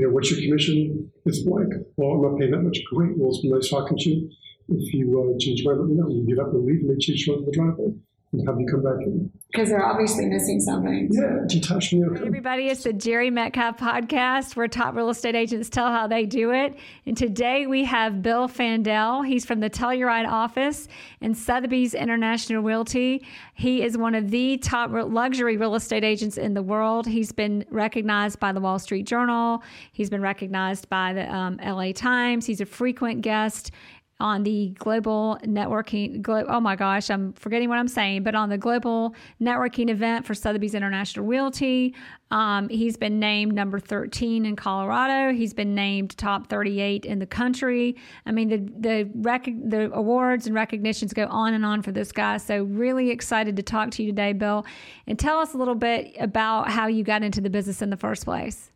You know, what's your commission? It's blank. Well, I'm not paying that much. Great. Well, it's nice talking to you. If you uh, change your mind, let me know. You get up and leave, and they change you on the driveway. And have you come back in. Because they're obviously missing something. Yeah, detach me. Hey everybody, it's the Jere Metcalf podcast where top real estate agents tell how they do it. And today we have Bill Fandel. He's from the Telluride office in Sotheby's International Realty. He is one of the top luxury real estate agents in the world. He's been recognized by the Wall Street Journal. He's been recognized by the um, LA Times. He's a frequent guest on the global networking. Glo- oh my gosh, I'm forgetting what I'm saying, but on the global networking event for Sotheby's International Realty, um, he's been named number 13 in Colorado. He's been named top 38 in the country. I mean, the the rec- the awards and recognitions go on and on for this guy. So really excited to talk to you today, Bill, and tell us a little bit about how you got into the business in the first place.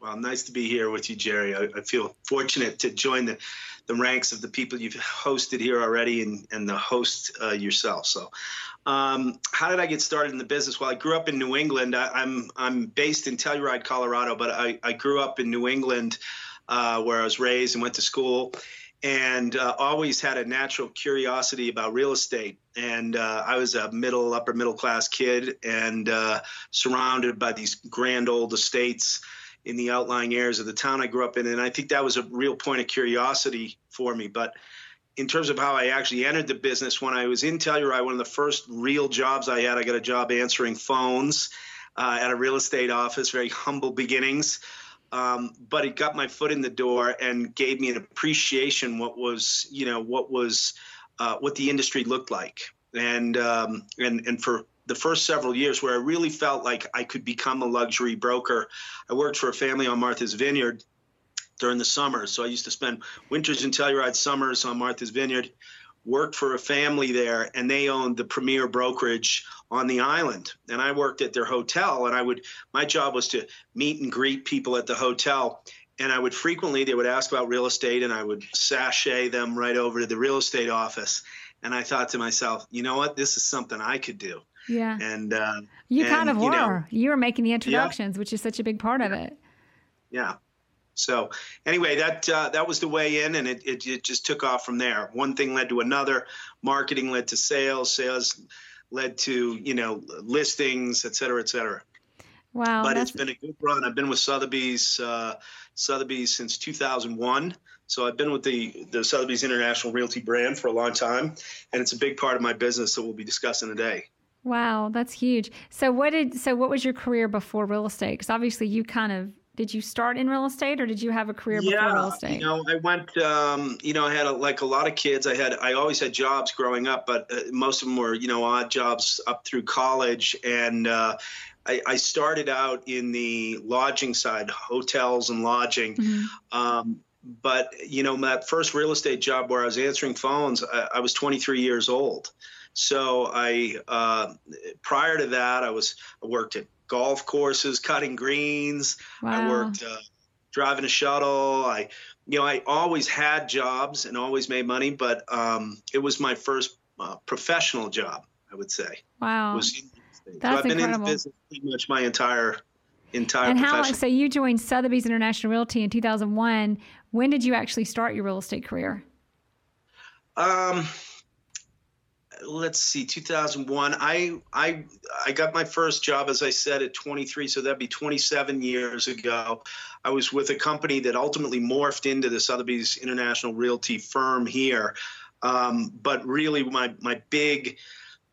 Well, nice to be here with you, Jere. I, I feel fortunate to join the the ranks of the people you've hosted here already and, and the host uh, yourself. So, um, how did I get started in the business? Well, I grew up in New England. I, am I'm, I'm based in Telluride, Colorado, but I, I grew up in New England uh, where I was raised and went to school. And uh, always had a natural curiosity about real estate. And uh, I was a middle, upper middle class kid and uh, surrounded by these grand old estates in the outlying areas of the town I grew up in. And I think that was a real point of curiosity for me. But in terms of how I actually entered the business, when I was in Telluride, one of the first real jobs I had, I got a job answering phones uh, at a real estate office, very humble beginnings. Um, but it got my foot in the door and gave me an appreciation what was, you know, what was, uh, what the industry looked like. And, um, and, and for the first several years where I really felt like I could become a luxury broker. I worked for a family on Martha's Vineyard during the summers. So I used to spend winters in Telluride, summers on Martha's Vineyard, worked for a family there, and they owned the premier brokerage on the island. And I worked at their hotel, and I would, my job was to meet and greet people at the hotel. And I would frequently, they would ask about real estate, and I would sashay them right over to the real estate office. And I thought to myself, you know what? This is something I could do. Yeah. And uh, you and, kind of you were. know, you were making the introductions, yeah. which is such a big part of it. Yeah. So anyway, that uh, that was the way in, and it, it, it just took off from there. One thing led to another. Marketing led to sales. Sales led to you know listings, et cetera, et cetera. Wow. But it's been a good run. I've been with Sotheby's uh, Sotheby's since 2001. So I've been with the the Sotheby's International Realty brand for a long time, and it's a big part of my business that we'll be discussing today. Wow, that's huge. So what did so what was your career before real estate? Because obviously you kind of did you start in real estate or did you have a career yeah, before real estate? You know, I went. Um, you know, I had a, like a lot of kids. I had I always had jobs growing up, but uh, most of them were you know odd jobs up through college and. Uh, I, I started out in the lodging side, hotels and lodging. Mm-hmm. Um, but you know, that first real estate job where I was answering phones, I, I was 23 years old. So I, uh, prior to that, I was I worked at golf courses, cutting greens. Wow. I worked uh, driving a shuttle. I, you know, I always had jobs and always made money, but um, it was my first uh, professional job. I would say. Wow. Was That's so I've been incredible. in the business pretty much my entire entire. And how. So you joined Sotheby's International Realty in 2001. When did you actually start your real estate career? Um, let's see 2001 i i i got my first job as i said at 23 so that'd be 27 years ago. I was with a company that ultimately morphed into the sotheby's international realty firm here. Um, but really my my big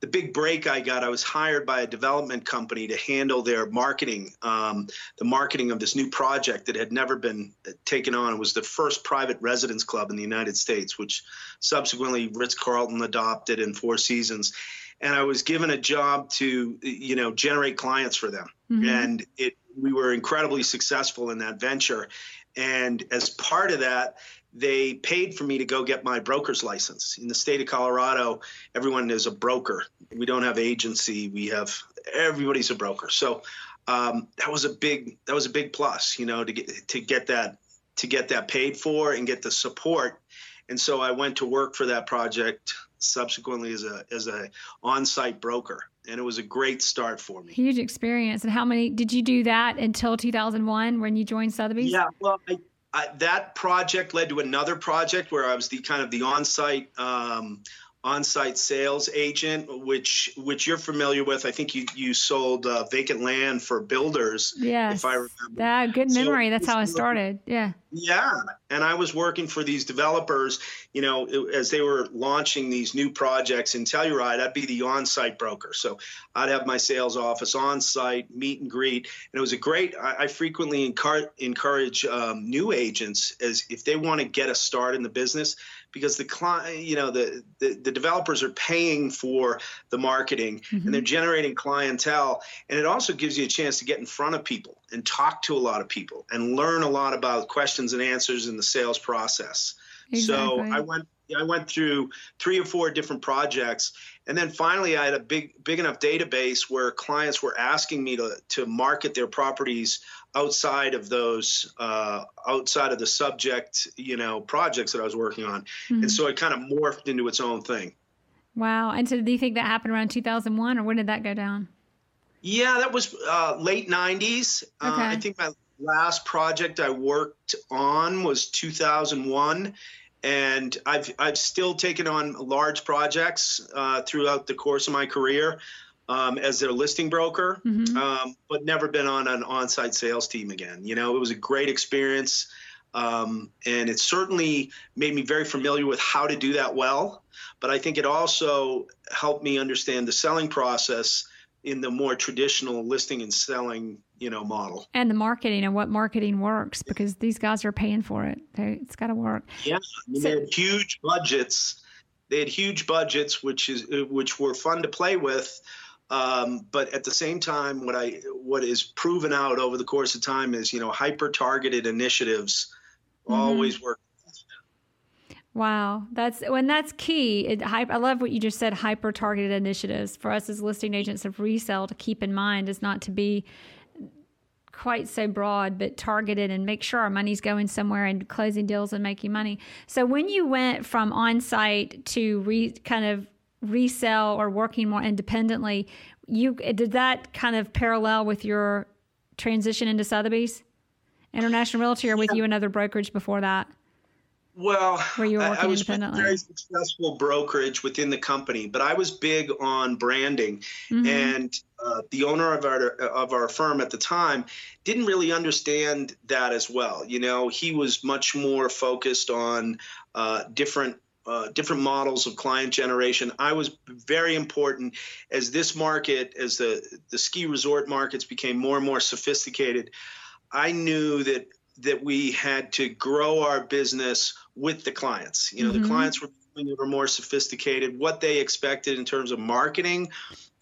the big break I got, I was hired by a development company to handle their marketing, um, the marketing of this new project that had never been taken on. It was the first private residence club in the United States, which subsequently Ritz Carlton adopted in Four Seasons. And I was given a job to, you know, generate clients for them. Mhm. And it, we were incredibly successful in that venture. And as part of that, they paid for me to go get my broker's license. In the state of Colorado, everyone is a broker. We don't have agency. We have everybody's a broker. So um, that was a big that was a big plus, you know, to get to get that to get that paid for and get the support. And so I went to work for that project subsequently as a as a on-site broker, and it was a great start for me. Huge experience. And how many did you do that until 2001 when you joined Sotheby's? Yeah, well, I, I, that project led to another project where I was the kind of the on-site um, on-site sales agent, which which you're familiar with. I think you you sold uh, vacant land for builders. Yeah, if I remember. That good memory. So, That's how I started. Yeah. Yeah, and I was working for these developers. You know, as they were launching these new projects in Telluride, I'd be the on-site broker. So I'd have my sales office on-site, meet and greet, and it was a great. I, I frequently encourage encourage um, new agents as if they want to get a start in the business because the client, you know, the, the, the developers are paying for the marketing mm-hmm. and they're generating clientele, and it also gives you a chance to get in front of people and talk to a lot of people and learn a lot about questions and answers in the sales process. Exactly. So I went I went through three or four different projects, and then finally I had a big big enough database where clients were asking me to to market their properties outside of those uh, outside of the subject you know projects that I was working on, mm-hmm. and so it kind of morphed into its own thing. Wow! And so, do you think that happened around 2001, or when did that go down? Yeah, that was uh, late 90s. Uh, okay. Uh, I think my last project I worked on was 2001 and I've I've still taken on large projects uh, throughout the course of my career um, as their listing broker, mm-hmm. um, but never been on an on-site sales team again. You know, it was a great experience, um, and it certainly made me very familiar with how to do that well. But I think it also helped me understand the selling process in the more traditional listing and selling you know model and the marketing and what marketing works because these guys are paying for it they, it's got to work yeah I mean, so, they had huge budgets they had huge budgets which is which were fun to play with um, but at the same time what i what is proven out over the course of time is you know hyper targeted initiatives mm-hmm. always work Wow, that's when that's key. It, I love what you just said. Hyper targeted initiatives for us as listing agents of resale to keep in mind is not to be quite so broad, but targeted and make sure our money's going somewhere and closing deals and making money. So when you went from on site to re, kind of resell or working more independently, you did that kind of parallel with your transition into Sotheby's International Realty, or with you another brokerage before that? Well, Where you were working I, I was independently. very successful brokerage within the company, but I was big on branding, mm-hmm. and uh, the owner of our of our firm at the time didn't really understand that as well. You know, he was much more focused on uh, different uh, different models of client generation. I was very important as this market, as the the ski resort markets became more and more sophisticated. I knew that that we had to grow our business with the clients. You know, mm-hmm. the clients were were more sophisticated. What they expected in terms of marketing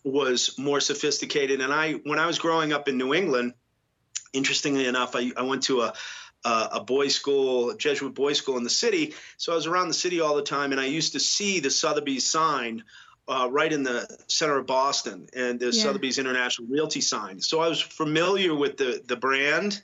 was more sophisticated. And I, when I was growing up in New England, interestingly enough, I, I went to a uh, a boys' school, a Jesuit boys' school in the city. So I was around the city all the time, and I used to see the Sotheby's sign uh, right in the center of Boston, and the yeah. Sotheby's International Realty sign. So I was familiar with the the brand,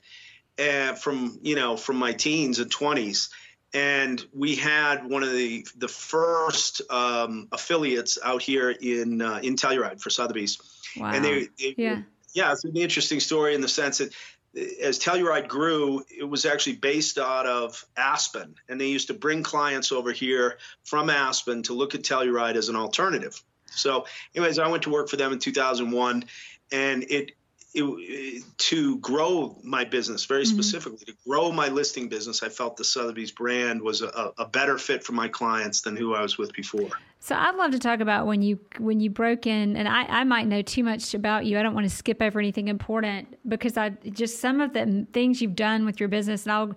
uh, from you know from my teens and twenties and we had one of the the first um, affiliates out here in uh, in Telluride for Sotheby's. Wow. And they, they yeah, yeah, it's an interesting story in the sense that as Telluride grew, it was actually based out of Aspen, and they used to bring clients over here from Aspen to look at Telluride as an alternative. So, anyways, I went to work for them in 2001, and it it, to grow my business very mm-hmm. specifically to grow my listing business i felt the sotheby's brand was a, a, better fit for my clients than who i was with before so i'd love to talk about when you when you broke in and i, I might know too much about you i don't want to skip over anything important because i just some of the things you've done with your business and i'll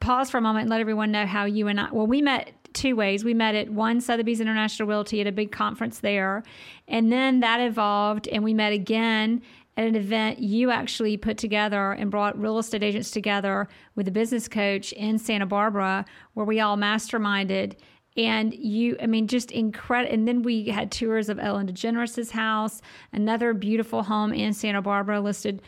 pause for a moment and let everyone know how you and i well we met two ways. We met at one Sotheby's International Realty at a big conference there. And then that evolved and we met again at an event you actually put together and brought real estate agents together with a business coach in Santa Barbara where we all masterminded. And you i mean just incredible and then we had tours of ellen degeneres's house another beautiful home in santa barbara listed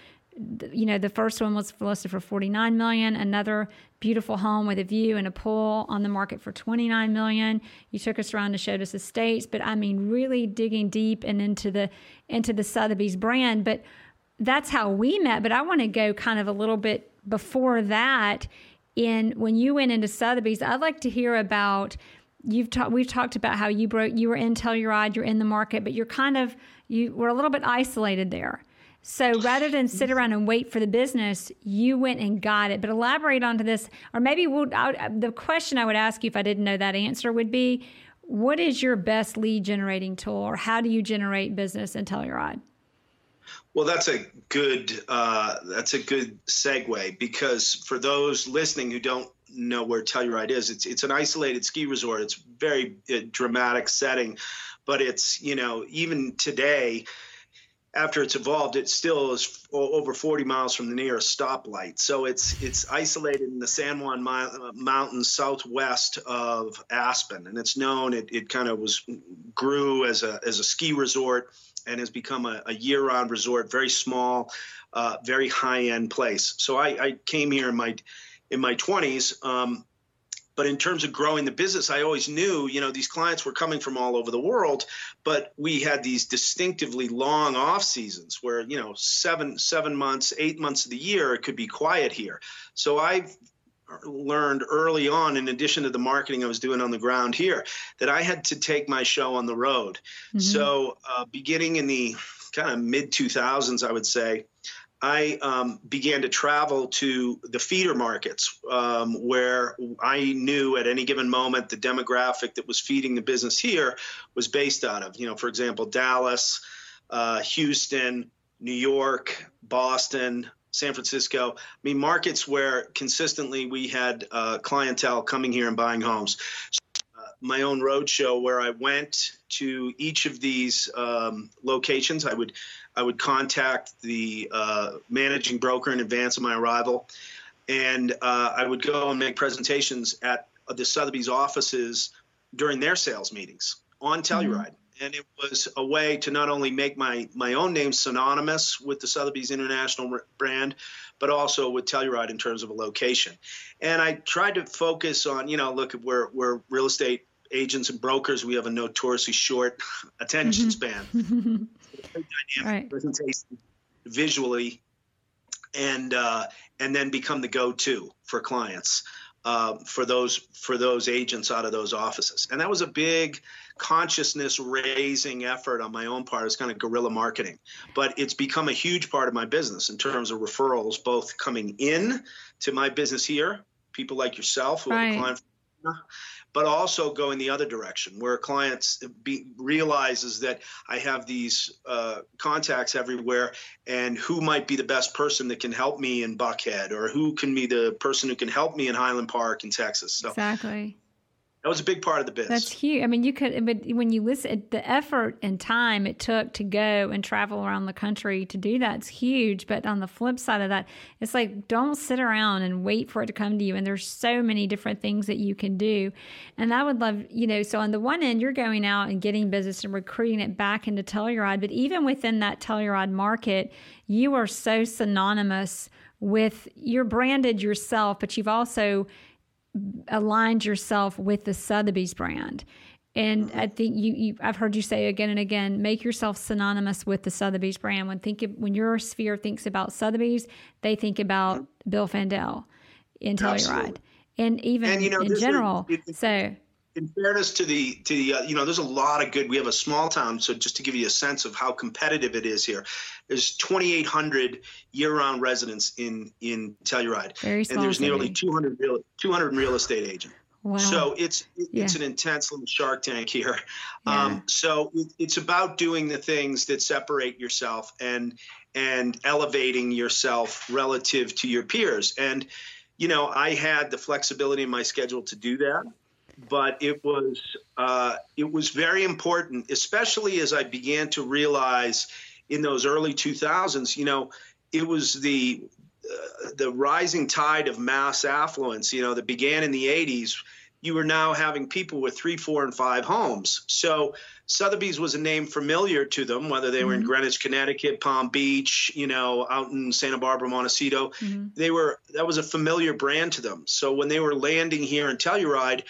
you know the first one was listed for 49 million another beautiful home with a view and a pool on the market for 29 million. You took us around to show us estates but i mean really digging deep and into the into the sotheby's brand. But that's how we met but i want to go kind of a little bit before that. In when you went into sotheby's i'd like to hear about you've talked we've talked about how you broke you were in Telluride, you're in the market, but you're kind of you were a little bit isolated there. So rather than sit around and wait for the business, you went and got it. But elaborate onto this, or maybe we'll, I, the question I would ask you if I didn't know that answer would be, what is your best lead generating tool, or how do you generate business in Telluride? Well, that's a good uh, that's a good segue because for those listening who don't know where Telluride is, it's it's an isolated ski resort. It's very uh, dramatic setting, but it's you know even today after it's evolved, it still is over 40 miles from the nearest stoplight. So it's it's isolated in the San Juan Mountains southwest of Aspen, and it's known. It, it kind of was grew as a as a ski resort and has become a, a year-round resort. Very small, uh, very high-end place. So I, I, came here in my in my 20s. Um, but in terms of growing the business, I always knew, you know, these clients were coming from all over the world, but we had these distinctively long off seasons where, you know, seven, seven months, eight months of the year, it could be quiet here. So I learned early on, in addition to the marketing I was doing on the ground here, that I had to take my show on the road. Mm-hmm. So uh, beginning in the kind of mid 2000s, I would say, I um, began to travel to the feeder markets um, where I knew at any given moment the demographic that was feeding the business here was based out of. You know, for example, Dallas, uh, Houston, New York, Boston, San Francisco. I mean, markets where consistently we had uh, clientele coming here and buying homes. Uh, my own roadshow where I went to each of these um, locations. I would I would contact the uh, managing broker in advance of my arrival, and uh, I would go and make presentations at the Sotheby's offices during their sales meetings on. Telluride. Mm-hmm. And it was a way to not only make my, my own name synonymous with the Sotheby's International brand, but also with Telluride in terms of a location. And I tried to focus on, you know, look, we're, we're real estate agents and brokers, we have a notoriously short attention mm-hmm. span. dynamic right. presentation visually, and uh, and then become the go-to for clients uh, for those for those agents out of those offices. And that was a big consciousness raising effort on my own part. It's kind of guerrilla marketing, but it's become a huge part of my business in terms of referrals, both coming in to my business here, people like yourself who right. are client but also going the other direction where clients be, realizes that I have these uh, contacts everywhere and who might be the best person that can help me in Buckhead or who can be the person who can help me in Highland Park in Texas. So exactly that was a big part of the business. That's huge. I mean, you could, but when you listen, the effort and time it took to go and travel around the country to do that's huge. But on the flip side of that, it's like don't sit around and wait for it to come to you. And there's so many different things that you can do. And I would love, you know, so on the one end, you're going out and getting business and recruiting it back into Telluride. But even within that Telluride market, you are so synonymous with you're branded yourself, but you've also aligned yourself with the Sotheby's brand. And mm-hmm. I think you, you, I've heard you say again and again, make yourself synonymous with the Sotheby's brand. When think of, when your sphere thinks about Sotheby's, they think about mm-hmm. Bill Fandel in Telluride, and even and, you know, in general. Is, it, so in fairness to the to the uh, you know there's a lot of good we have a small town so just to give you a sense of how competitive it is here there's 2800 year-round residents in in Telluride Very small and there's city. nearly 200 real 200 real estate agents Wow. So it's it's yeah. an intense little shark tank here. Yeah. Um, so it, it's about doing the things that separate yourself and and elevating yourself relative to your peers. And you know, I had the flexibility in my schedule to do that but it was uh, it was very important, especially as I began to realize in those early 2000s. You know, it was the uh, the rising tide of mass affluence. You know, that began in the 80s. You were now having people with three, four, and five homes. So Sotheby's was a name familiar to them, whether they were mm-hmm. in Greenwich, Connecticut, Palm Beach, you know, out in Santa Barbara, Montecito. Mm-hmm. They were that was a familiar brand to them. So when they were landing here in Telluride,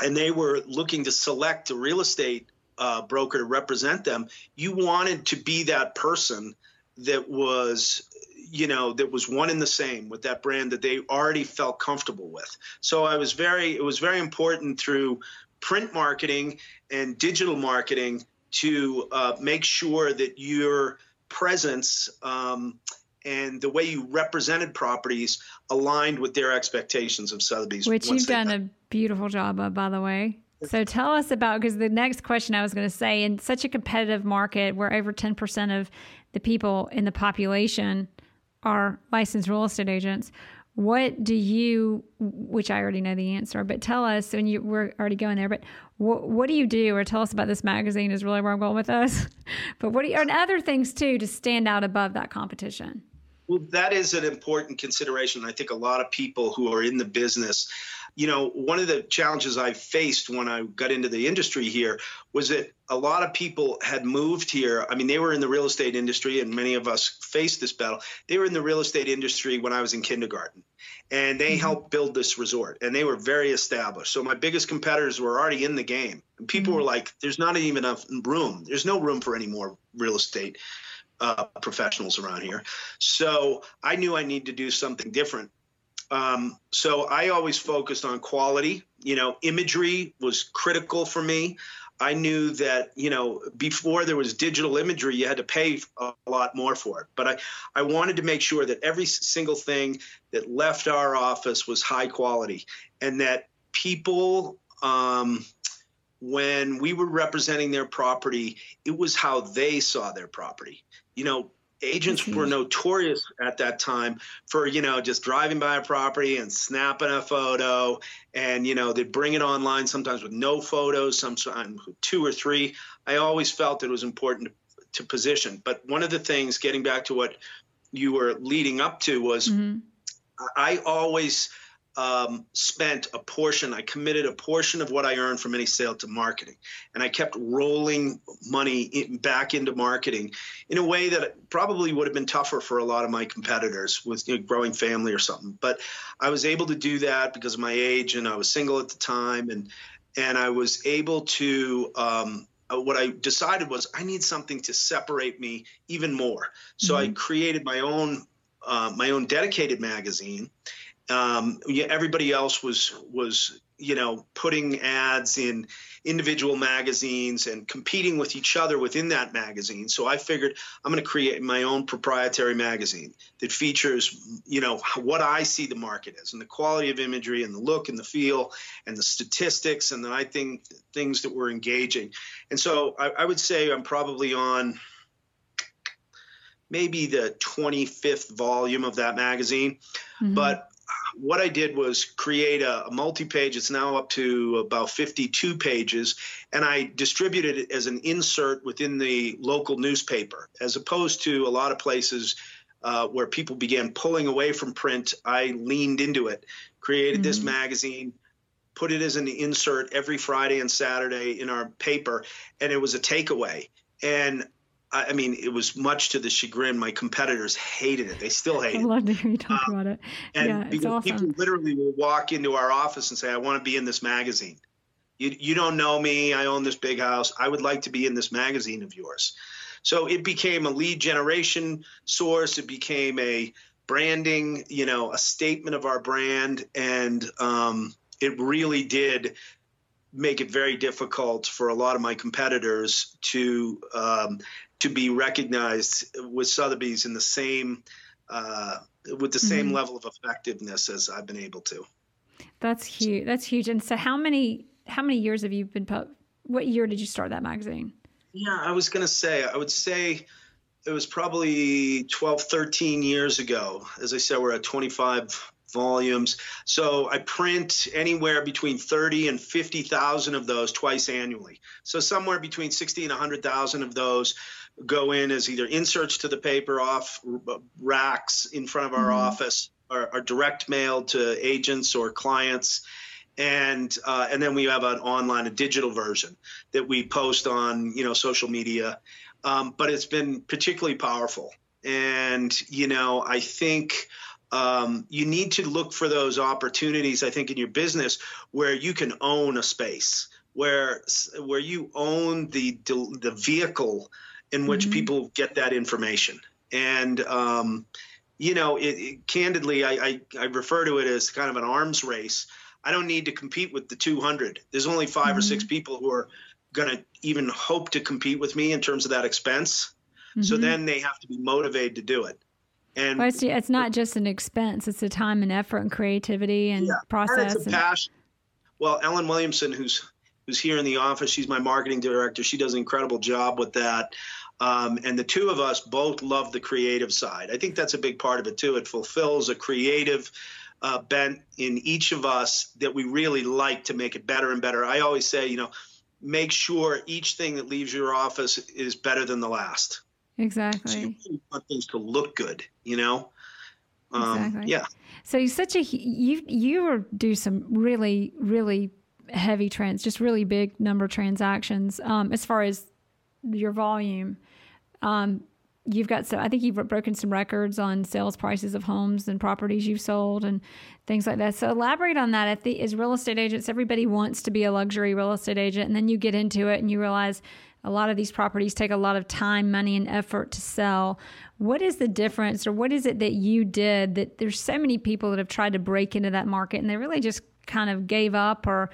and they were looking to select a real estate uh, broker to represent them, you wanted to be that person that was you know that was one and the same with that brand that they already felt comfortable with so i was very it was very important through print marketing and digital marketing to uh, make sure that your presence um, and the way you represented properties aligned with their expectations of Sotheby's. Which you've done a beautiful job of, by the way. So tell us about because the next question I was going to say in such a competitive market where over 10% of the people in the population are licensed real estate agents, what do you which i already know the answer but tell us when you we're already going there but what, what do you do or tell us about this magazine is really where i'm going with us but what do you and other things too to stand out above that competition? Well that is an important consideration. I think a lot of people who are in the business you know, one of the challenges I faced when I got into the industry here was that a lot of people had moved here. I mean, they were in the real estate industry, and many of us faced this battle. They were in the real estate industry when I was in kindergarten, and they mm-hmm. helped build this resort, and they were very established. So my biggest competitors were already in the game, and people mm-hmm. were like, "There's not even enough room. There's no room for any more real estate." Uh, professionals around here. So I knew I needed to do something different. Um, so I always focused on quality. You know, imagery was critical for me. I knew that you know before there was digital imagery, you had to pay a lot more for it. But I, I wanted to make sure that every single thing that left our office was high quality, and that people, um, when we were representing their property, it was how they saw their property. You know, agents mm-hmm. were notorious at that time for you know just driving by a property and snapping a photo and you know they'd bring it online sometimes with no photos sometimes with two or three i always felt it was important to, to position but one of the things getting back to what you were leading up to was mm-hmm. i always um, spent a portion, I committed a portion of what I earned from any sale to marketing. And I kept rolling money in, back into marketing in a way that probably would have been tougher for a lot of my competitors with you know, growing family or something. But I was able to do that because of my age and I was single at the time. And, and I was able to, um, uh, what I decided was I need something to separate me even more. So mm-hmm. I created my own, uh, my own dedicated magazine um, yeah, everybody else was was you know putting ads in individual magazines and competing with each other within that magazine. So I figured I'm going to create my own proprietary magazine that features you know what I see the market as and the quality of imagery and the look and the feel and the statistics and then I think things that were engaging. And so I, I would say I'm probably on maybe the 25th volume of that magazine. Mm-hmm. But what I did was create a, a multi-page. It's now up to about 52 pages, and I distributed it as an insert within the local newspaper, as opposed to a lot of places uh, where people began pulling away from print. I leaned into it, created mm-hmm. this magazine, put it as an insert every Friday and Saturday in our paper, and it was a takeaway. And I mean, it was much to the chagrin. My competitors hated it. They still hate it. I love to hear you talk um, about it. And yeah, because awesome. people literally will walk into our office and say, I want to be in this magazine. You, you don't know me. I own this big house. I would like to be in this magazine of yours. So it became a lead generation source. It became a branding, you know, a statement of our brand. And um, it really did make it very difficult for a lot of my competitors to um, to be recognized with Sotheby's in the same uh, with the same mm-hmm. level of effectiveness as I've been able to. That's huge. That's huge. And so, how many how many years have you been? What year did you start that magazine? Yeah, I was going to say. I would say it was probably 12, 13 years ago. As I said, we're at 25 volumes. So I print anywhere between 30 and 50,000 of those twice annually. So somewhere between 60 and 100,000 of those go in as either inserts to the paper off racks in front of our mm-hmm. office or, or, direct mail to agents or clients. And uh, and then we have an online, a digital version that we post on you know social media. Um, but it's been particularly powerful. And you know, I think um, you need to look for those opportunities. I think in your business where you can own a space, where where you own the the vehicle in which mm-hmm. people get that information. And um, you know, it, it, candidly, I, I, I refer to it as kind of an arms race. I don't need to compete with the 200. There's only 5 mm-hmm. or six people who are going to even hope to compete with me in terms of that expense. Mm-hmm. So then they have to be motivated to do it. And well, it's, it's, not just an expense; it's a time and effort and creativity and yeah, process. And it's a passion. Well, Ellen Williamson, who's who's here in the office, she's my marketing director. She does an incredible job with that. Um, and the two of us both love the creative side. I think that's a big part of it too. It fulfills a creative uh, bent in each of us that we really like to make it better and better. I always say, you know, make sure each thing that leaves your office is better than the last. Exactly. So you really want things to look good, you know. Um, exactly. Yeah. So you're such a you you do some really really heavy trends, just really big number of transactions um, as far as your volume. Um, you've got so I think you've broken some records on sales prices of homes and properties you've sold and things like that. So elaborate on that. The, as real estate agents, everybody wants to be a luxury real estate agent, and then you get into it and you realize a lot of these properties take a lot of time, money, and effort to sell. What is the difference, or what is it that you did that there's so many people that have tried to break into that market and they really just kind of gave up or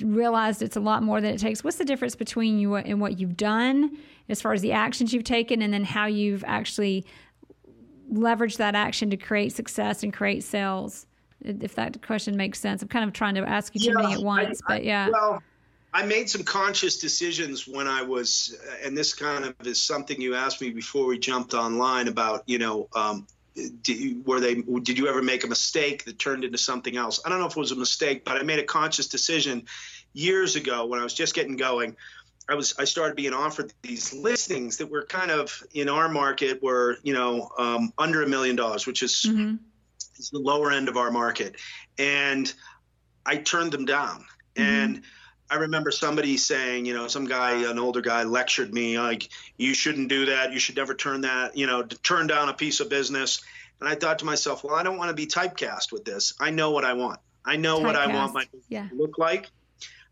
realized it's a lot more than it takes. What's the difference between you and what you've done as far as the actions you've taken and then how you've actually leveraged that action to create success and create sales? If that question makes sense. I'm kind of trying to ask you too yeah, many at once, I, but yeah. Well, I made some conscious decisions when I was, and this kind of is something you asked me before we jumped online about, you know, um, did, were they did you ever make a mistake that turned into something else i don't know if it was a mistake but i made a conscious decision years ago when i was just getting going i was i started being offered these listings that were kind of in our market were you know um, under a million dollars which is, mm-hmm. is the lower end of our market and i turned them down mm-hmm. and I remember somebody saying, you know, some guy, an older guy, lectured me like, "You shouldn't do that. You should never turn that, you know, turn down a piece of business." And I thought to myself, well, I don't want to be typecast with this. I know what I want. I know typecast. what I want my yeah. to look like.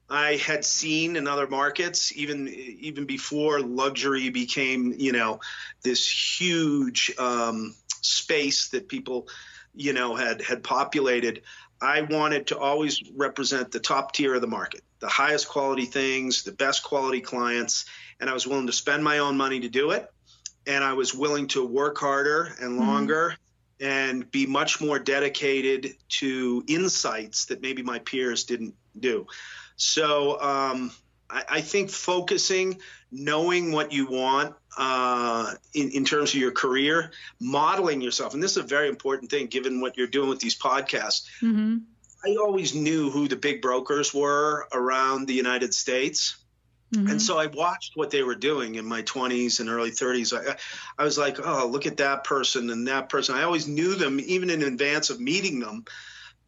I had seen in other markets, even even before luxury became, you know, this huge um, space that people, you know, had had populated. I wanted to always represent the top tier of the market, the highest quality things, the best quality clients, and I was willing to spend my own money to do it. And I was willing to work harder and mm-hmm. longer mm-hmm. and be much more dedicated to insights that maybe my peers didn't do. So um, I, I think focusing, knowing what you want uh, in, in terms of your career, modeling yourself. And this is a very important thing given what you're doing with these podcasts. Mm-hmm. I always knew who the big brokers were around the United States. Mm-hmm. And so I watched what they were doing in my 20s and early 30s. I, I was like, oh, look at that person and that person. I always knew them, even in advance of meeting them.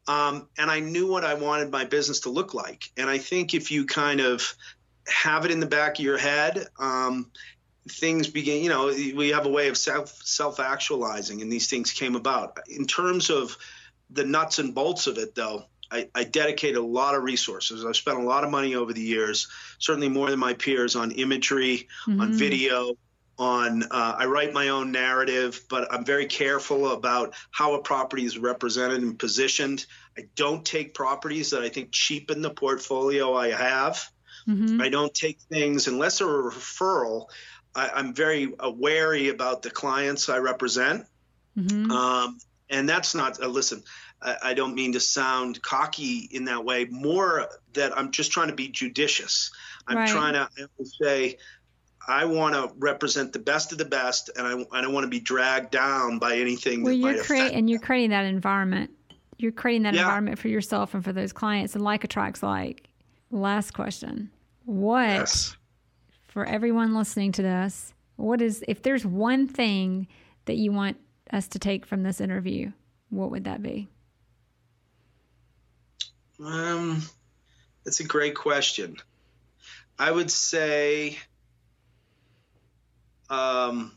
Um, and I knew what I wanted my business to look like. And I think if you kind of have it in the back of your head, um, things begin. You know, we have a way of self self actualizing, and these things came about. In terms of the nuts and bolts of it, though, I, I dedicate a lot of resources. I've spent a lot of money over the years, certainly more than my peers, on imagery, mm-hmm. on video, on uh, i write my own narrative but i'm very careful about how a property is represented and positioned i don't take properties that i think cheapen the portfolio i have mm-hmm. i don't take things unless they're a referral I, am very wary about the clients i represent mm-hmm. um, and that's not uh, listen I, I don't mean to sound cocky in that way more that i'm just trying to be judicious i'm right. trying to say I want to represent the best of the best, and I, I don't want to be dragged down by anything. Well, you're creating and you're creating that environment. You're creating that yeah. environment for yourself and for those clients, and like attracts like. Last question: What yes. for everyone listening to this? What is if there's one thing that you want us to take from this interview? What would that be? Um, that's a great question. I would say um,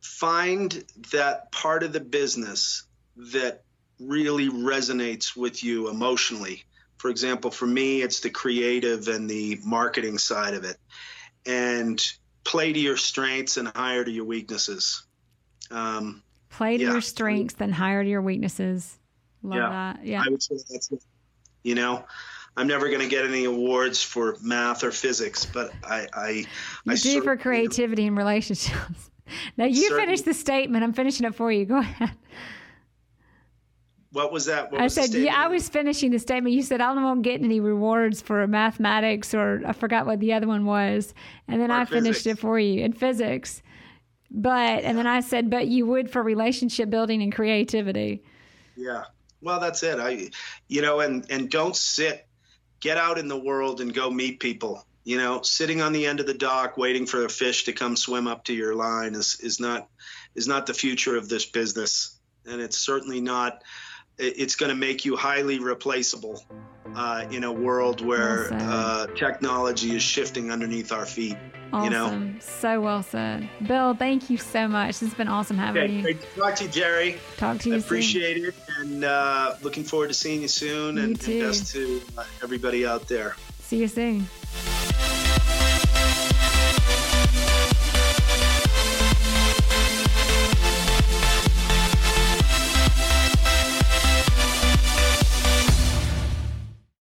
find that part of the business that really resonates with you emotionally. For example, for me, it's the creative and the marketing side of it. And play to your strengths and hire to your weaknesses. Um, play to yeah. your strengths and hire to your weaknesses. Love Yeah. that. Yeah. I would say that's it. You know, I'm never going to get any awards for math or physics, but I, I, You I do for creativity and relationships. now you Certainly. finish the statement. I'm finishing it for you. Go ahead. What was that? What I was said, yeah, I was finishing the statement. You said, I don't get any rewards for mathematics, or I forgot what the other one was. And then Or I finished it for you in physics. But, and then I said, but you would for relationship building and creativity. Yeah. Well, that's it. I, you know, and and don't sit. Get out in the world and go meet people. You know, sitting on the end of the dock waiting for a fish to come swim up to your line is is not is not the future of this business, and it's certainly not. It's going to make you highly replaceable uh, in a world where uh, technology is shifting underneath our feet. Awesome. You know. So well said. Bill, thank you so much. It's been awesome having Okay, you. great to talk to you, Jere. Talk to I you soon. appreciate it, and uh, looking forward to seeing you soon. You and, too. and best to uh, everybody out there. See you soon.